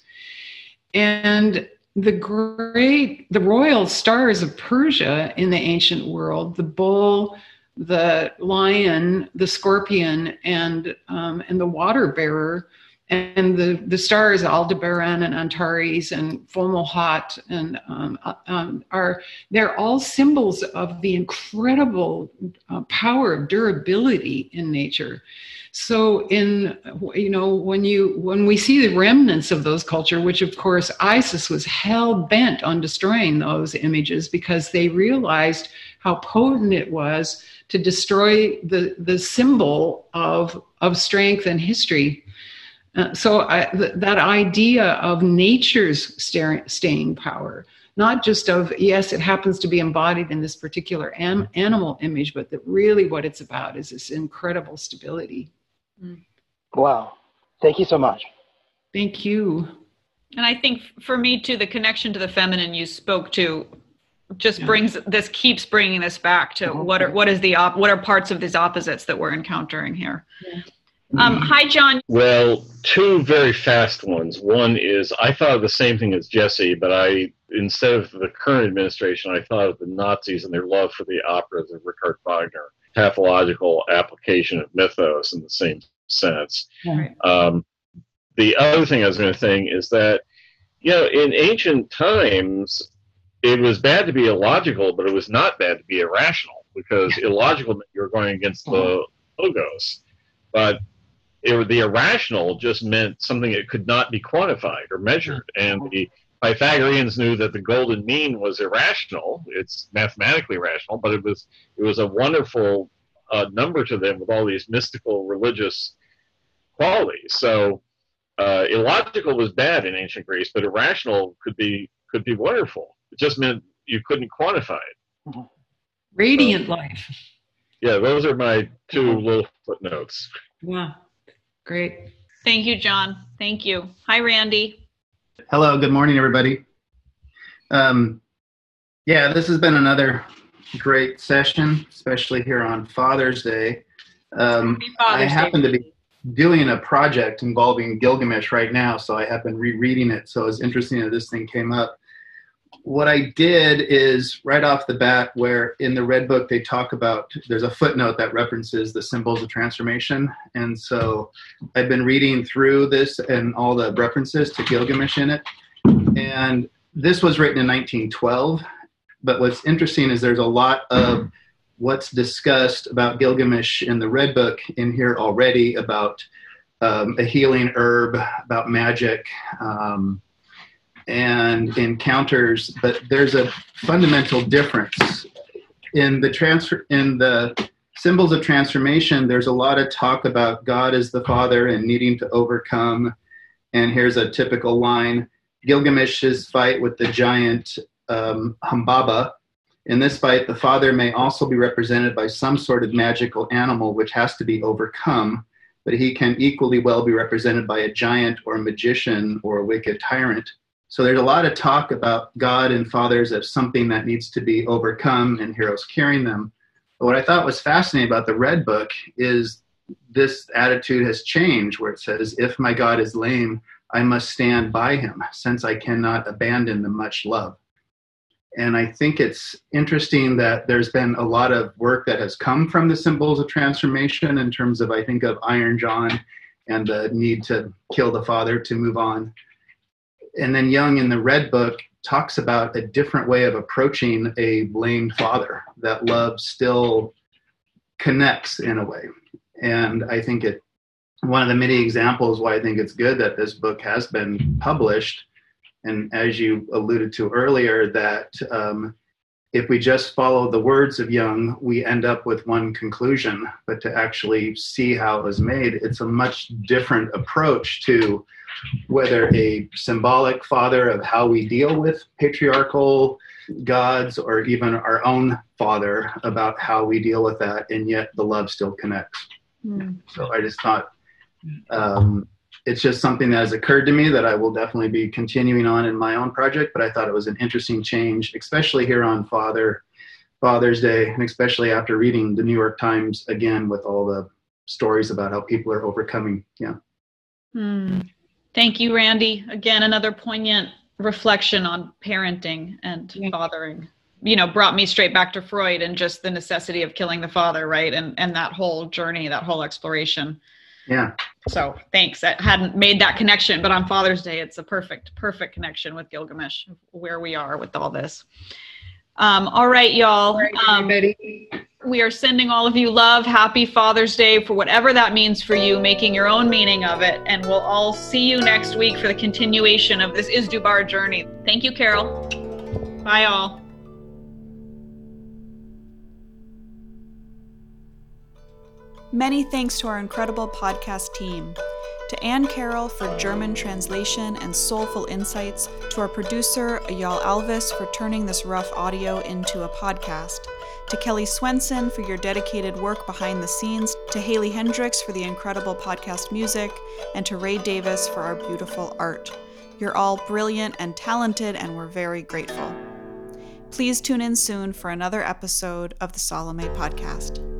Speaker 4: And the great the royal stars of persia in the ancient world the bull the lion the scorpion and um, and the water bearer and the the stars aldebaran and antares and fomalhaut and um, uh, um, are they're all symbols of the incredible uh, power of durability in nature. So in you know when you when we see the remnants of those culture which of course isis was hell bent on destroying those images because they realized how potent it was to destroy the the symbol of of strength and history uh, so I, th- that idea of nature's staying power not just of yes it happens to be embodied in this particular am- animal image but that really what it's about is this incredible stability
Speaker 11: Mm. Wow. Thank you so much.
Speaker 4: Thank you.
Speaker 3: And I think for me too, the connection to the feminine you spoke to just yeah. brings this keeps bringing this back to mm-hmm. what are what is the op, what are parts of these opposites that we're encountering here. Yeah. Um, hi, John.
Speaker 12: Well, two very fast ones. One is I thought of the same thing as Jesse, but I instead of the current administration, I thought of the Nazis and their love for the operas of Richard Wagner pathological application of mythos in the same sense. Right. Um, the other thing I was going to think is that, you know, in ancient times, it was bad to be illogical, but it was not bad to be irrational because illogical meant you were going against the logos. But it, the irrational just meant something that could not be quantified or measured. And the Pythagoreans knew that the golden mean was irrational. It's mathematically rational, but it was it was a wonderful uh, number to them with all these mystical religious qualities. So uh, illogical was bad in ancient Greece, but irrational could be could be wonderful. It just meant you couldn't quantify it.
Speaker 4: Radiant so, life.
Speaker 12: Yeah, those are my 2 little footnotes.
Speaker 4: Wow, great.
Speaker 3: Thank you, John. Thank you. Hi, Randy.
Speaker 13: Hello, good morning, everybody. Um, yeah, this has been another great session, especially here on Father's Day. Um, Father's I happen Day. to be doing a project involving Gilgamesh right now, so I have been rereading it. So it's interesting that this thing came up. What I did is right off the bat, where in the Red Book they talk about, there's a footnote that references the symbols of transformation. And so I've been reading through this and all the references to Gilgamesh in it. And this was written in 1912. But what's interesting is there's a lot of what's discussed about Gilgamesh in the Red Book in here already about um, a healing herb, about magic. Um, and encounters, but there's a fundamental difference in the transfer in the symbols of transformation. There's a lot of talk about God as the Father and needing to overcome. And here's a typical line: Gilgamesh's fight with the giant um, Humbaba. In this fight, the father may also be represented by some sort of magical animal which has to be overcome, but he can equally well be represented by a giant or a magician or a wicked tyrant. So there's a lot of talk about God and fathers as something that needs to be overcome and heroes carrying them. But what I thought was fascinating about the Red Book is this attitude has changed where it says, If my God is lame, I must stand by him, since I cannot abandon the much love. And I think it's interesting that there's been a lot of work that has come from the symbols of transformation in terms of, I think, of Iron John and the need to kill the father to move on. And then Jung in the Red Book talks about a different way of approaching a blamed father, that love still connects in a way. And I think it, one of the many examples why I think it's good that this book has been published. And as you alluded to earlier, that um, if we just follow the words of Jung, we end up with one conclusion. But to actually see how it was made, it's a much different approach to whether a symbolic father of how we deal with patriarchal gods or even our own father about how we deal with that, and yet the love still connects. Mm. So I just thought um, it's just something that has occurred to me that I will definitely be continuing on in my own project. But I thought it was an interesting change, especially here on Father Father's Day, and especially after reading the New York Times again with all the stories about how people are overcoming. Yeah.
Speaker 3: Hmm. Thank you, Randy. Again, another poignant reflection on parenting and yeah. fathering. You know, brought me straight back to Freud and just the necessity of killing the father, right? And and that whole journey, that whole exploration.
Speaker 13: Yeah.
Speaker 3: So thanks. I hadn't made that connection, but on Father's Day, it's a perfect, perfect connection with Gilgamesh, where we are with all this. Um, all right, y'all. All right, um, we are sending all of you love. Happy Father's Day for whatever that means for you, making your own meaning of it. And we'll all see you next week for the continuation of this Izdubar journey. Thank you, Carol. Bye, all.
Speaker 1: Many thanks to our incredible podcast team. To Anne Carroll for German translation and soulful insights, to our producer, Ayal Alvis, for turning this rough audio into a podcast, to Kelly Swenson for your dedicated work behind the scenes, to Haley Hendricks for the incredible podcast music, and to Ray Davis for our beautiful art. You're all brilliant and talented, and we're very grateful. Please tune in soon for another episode of the Salome Podcast.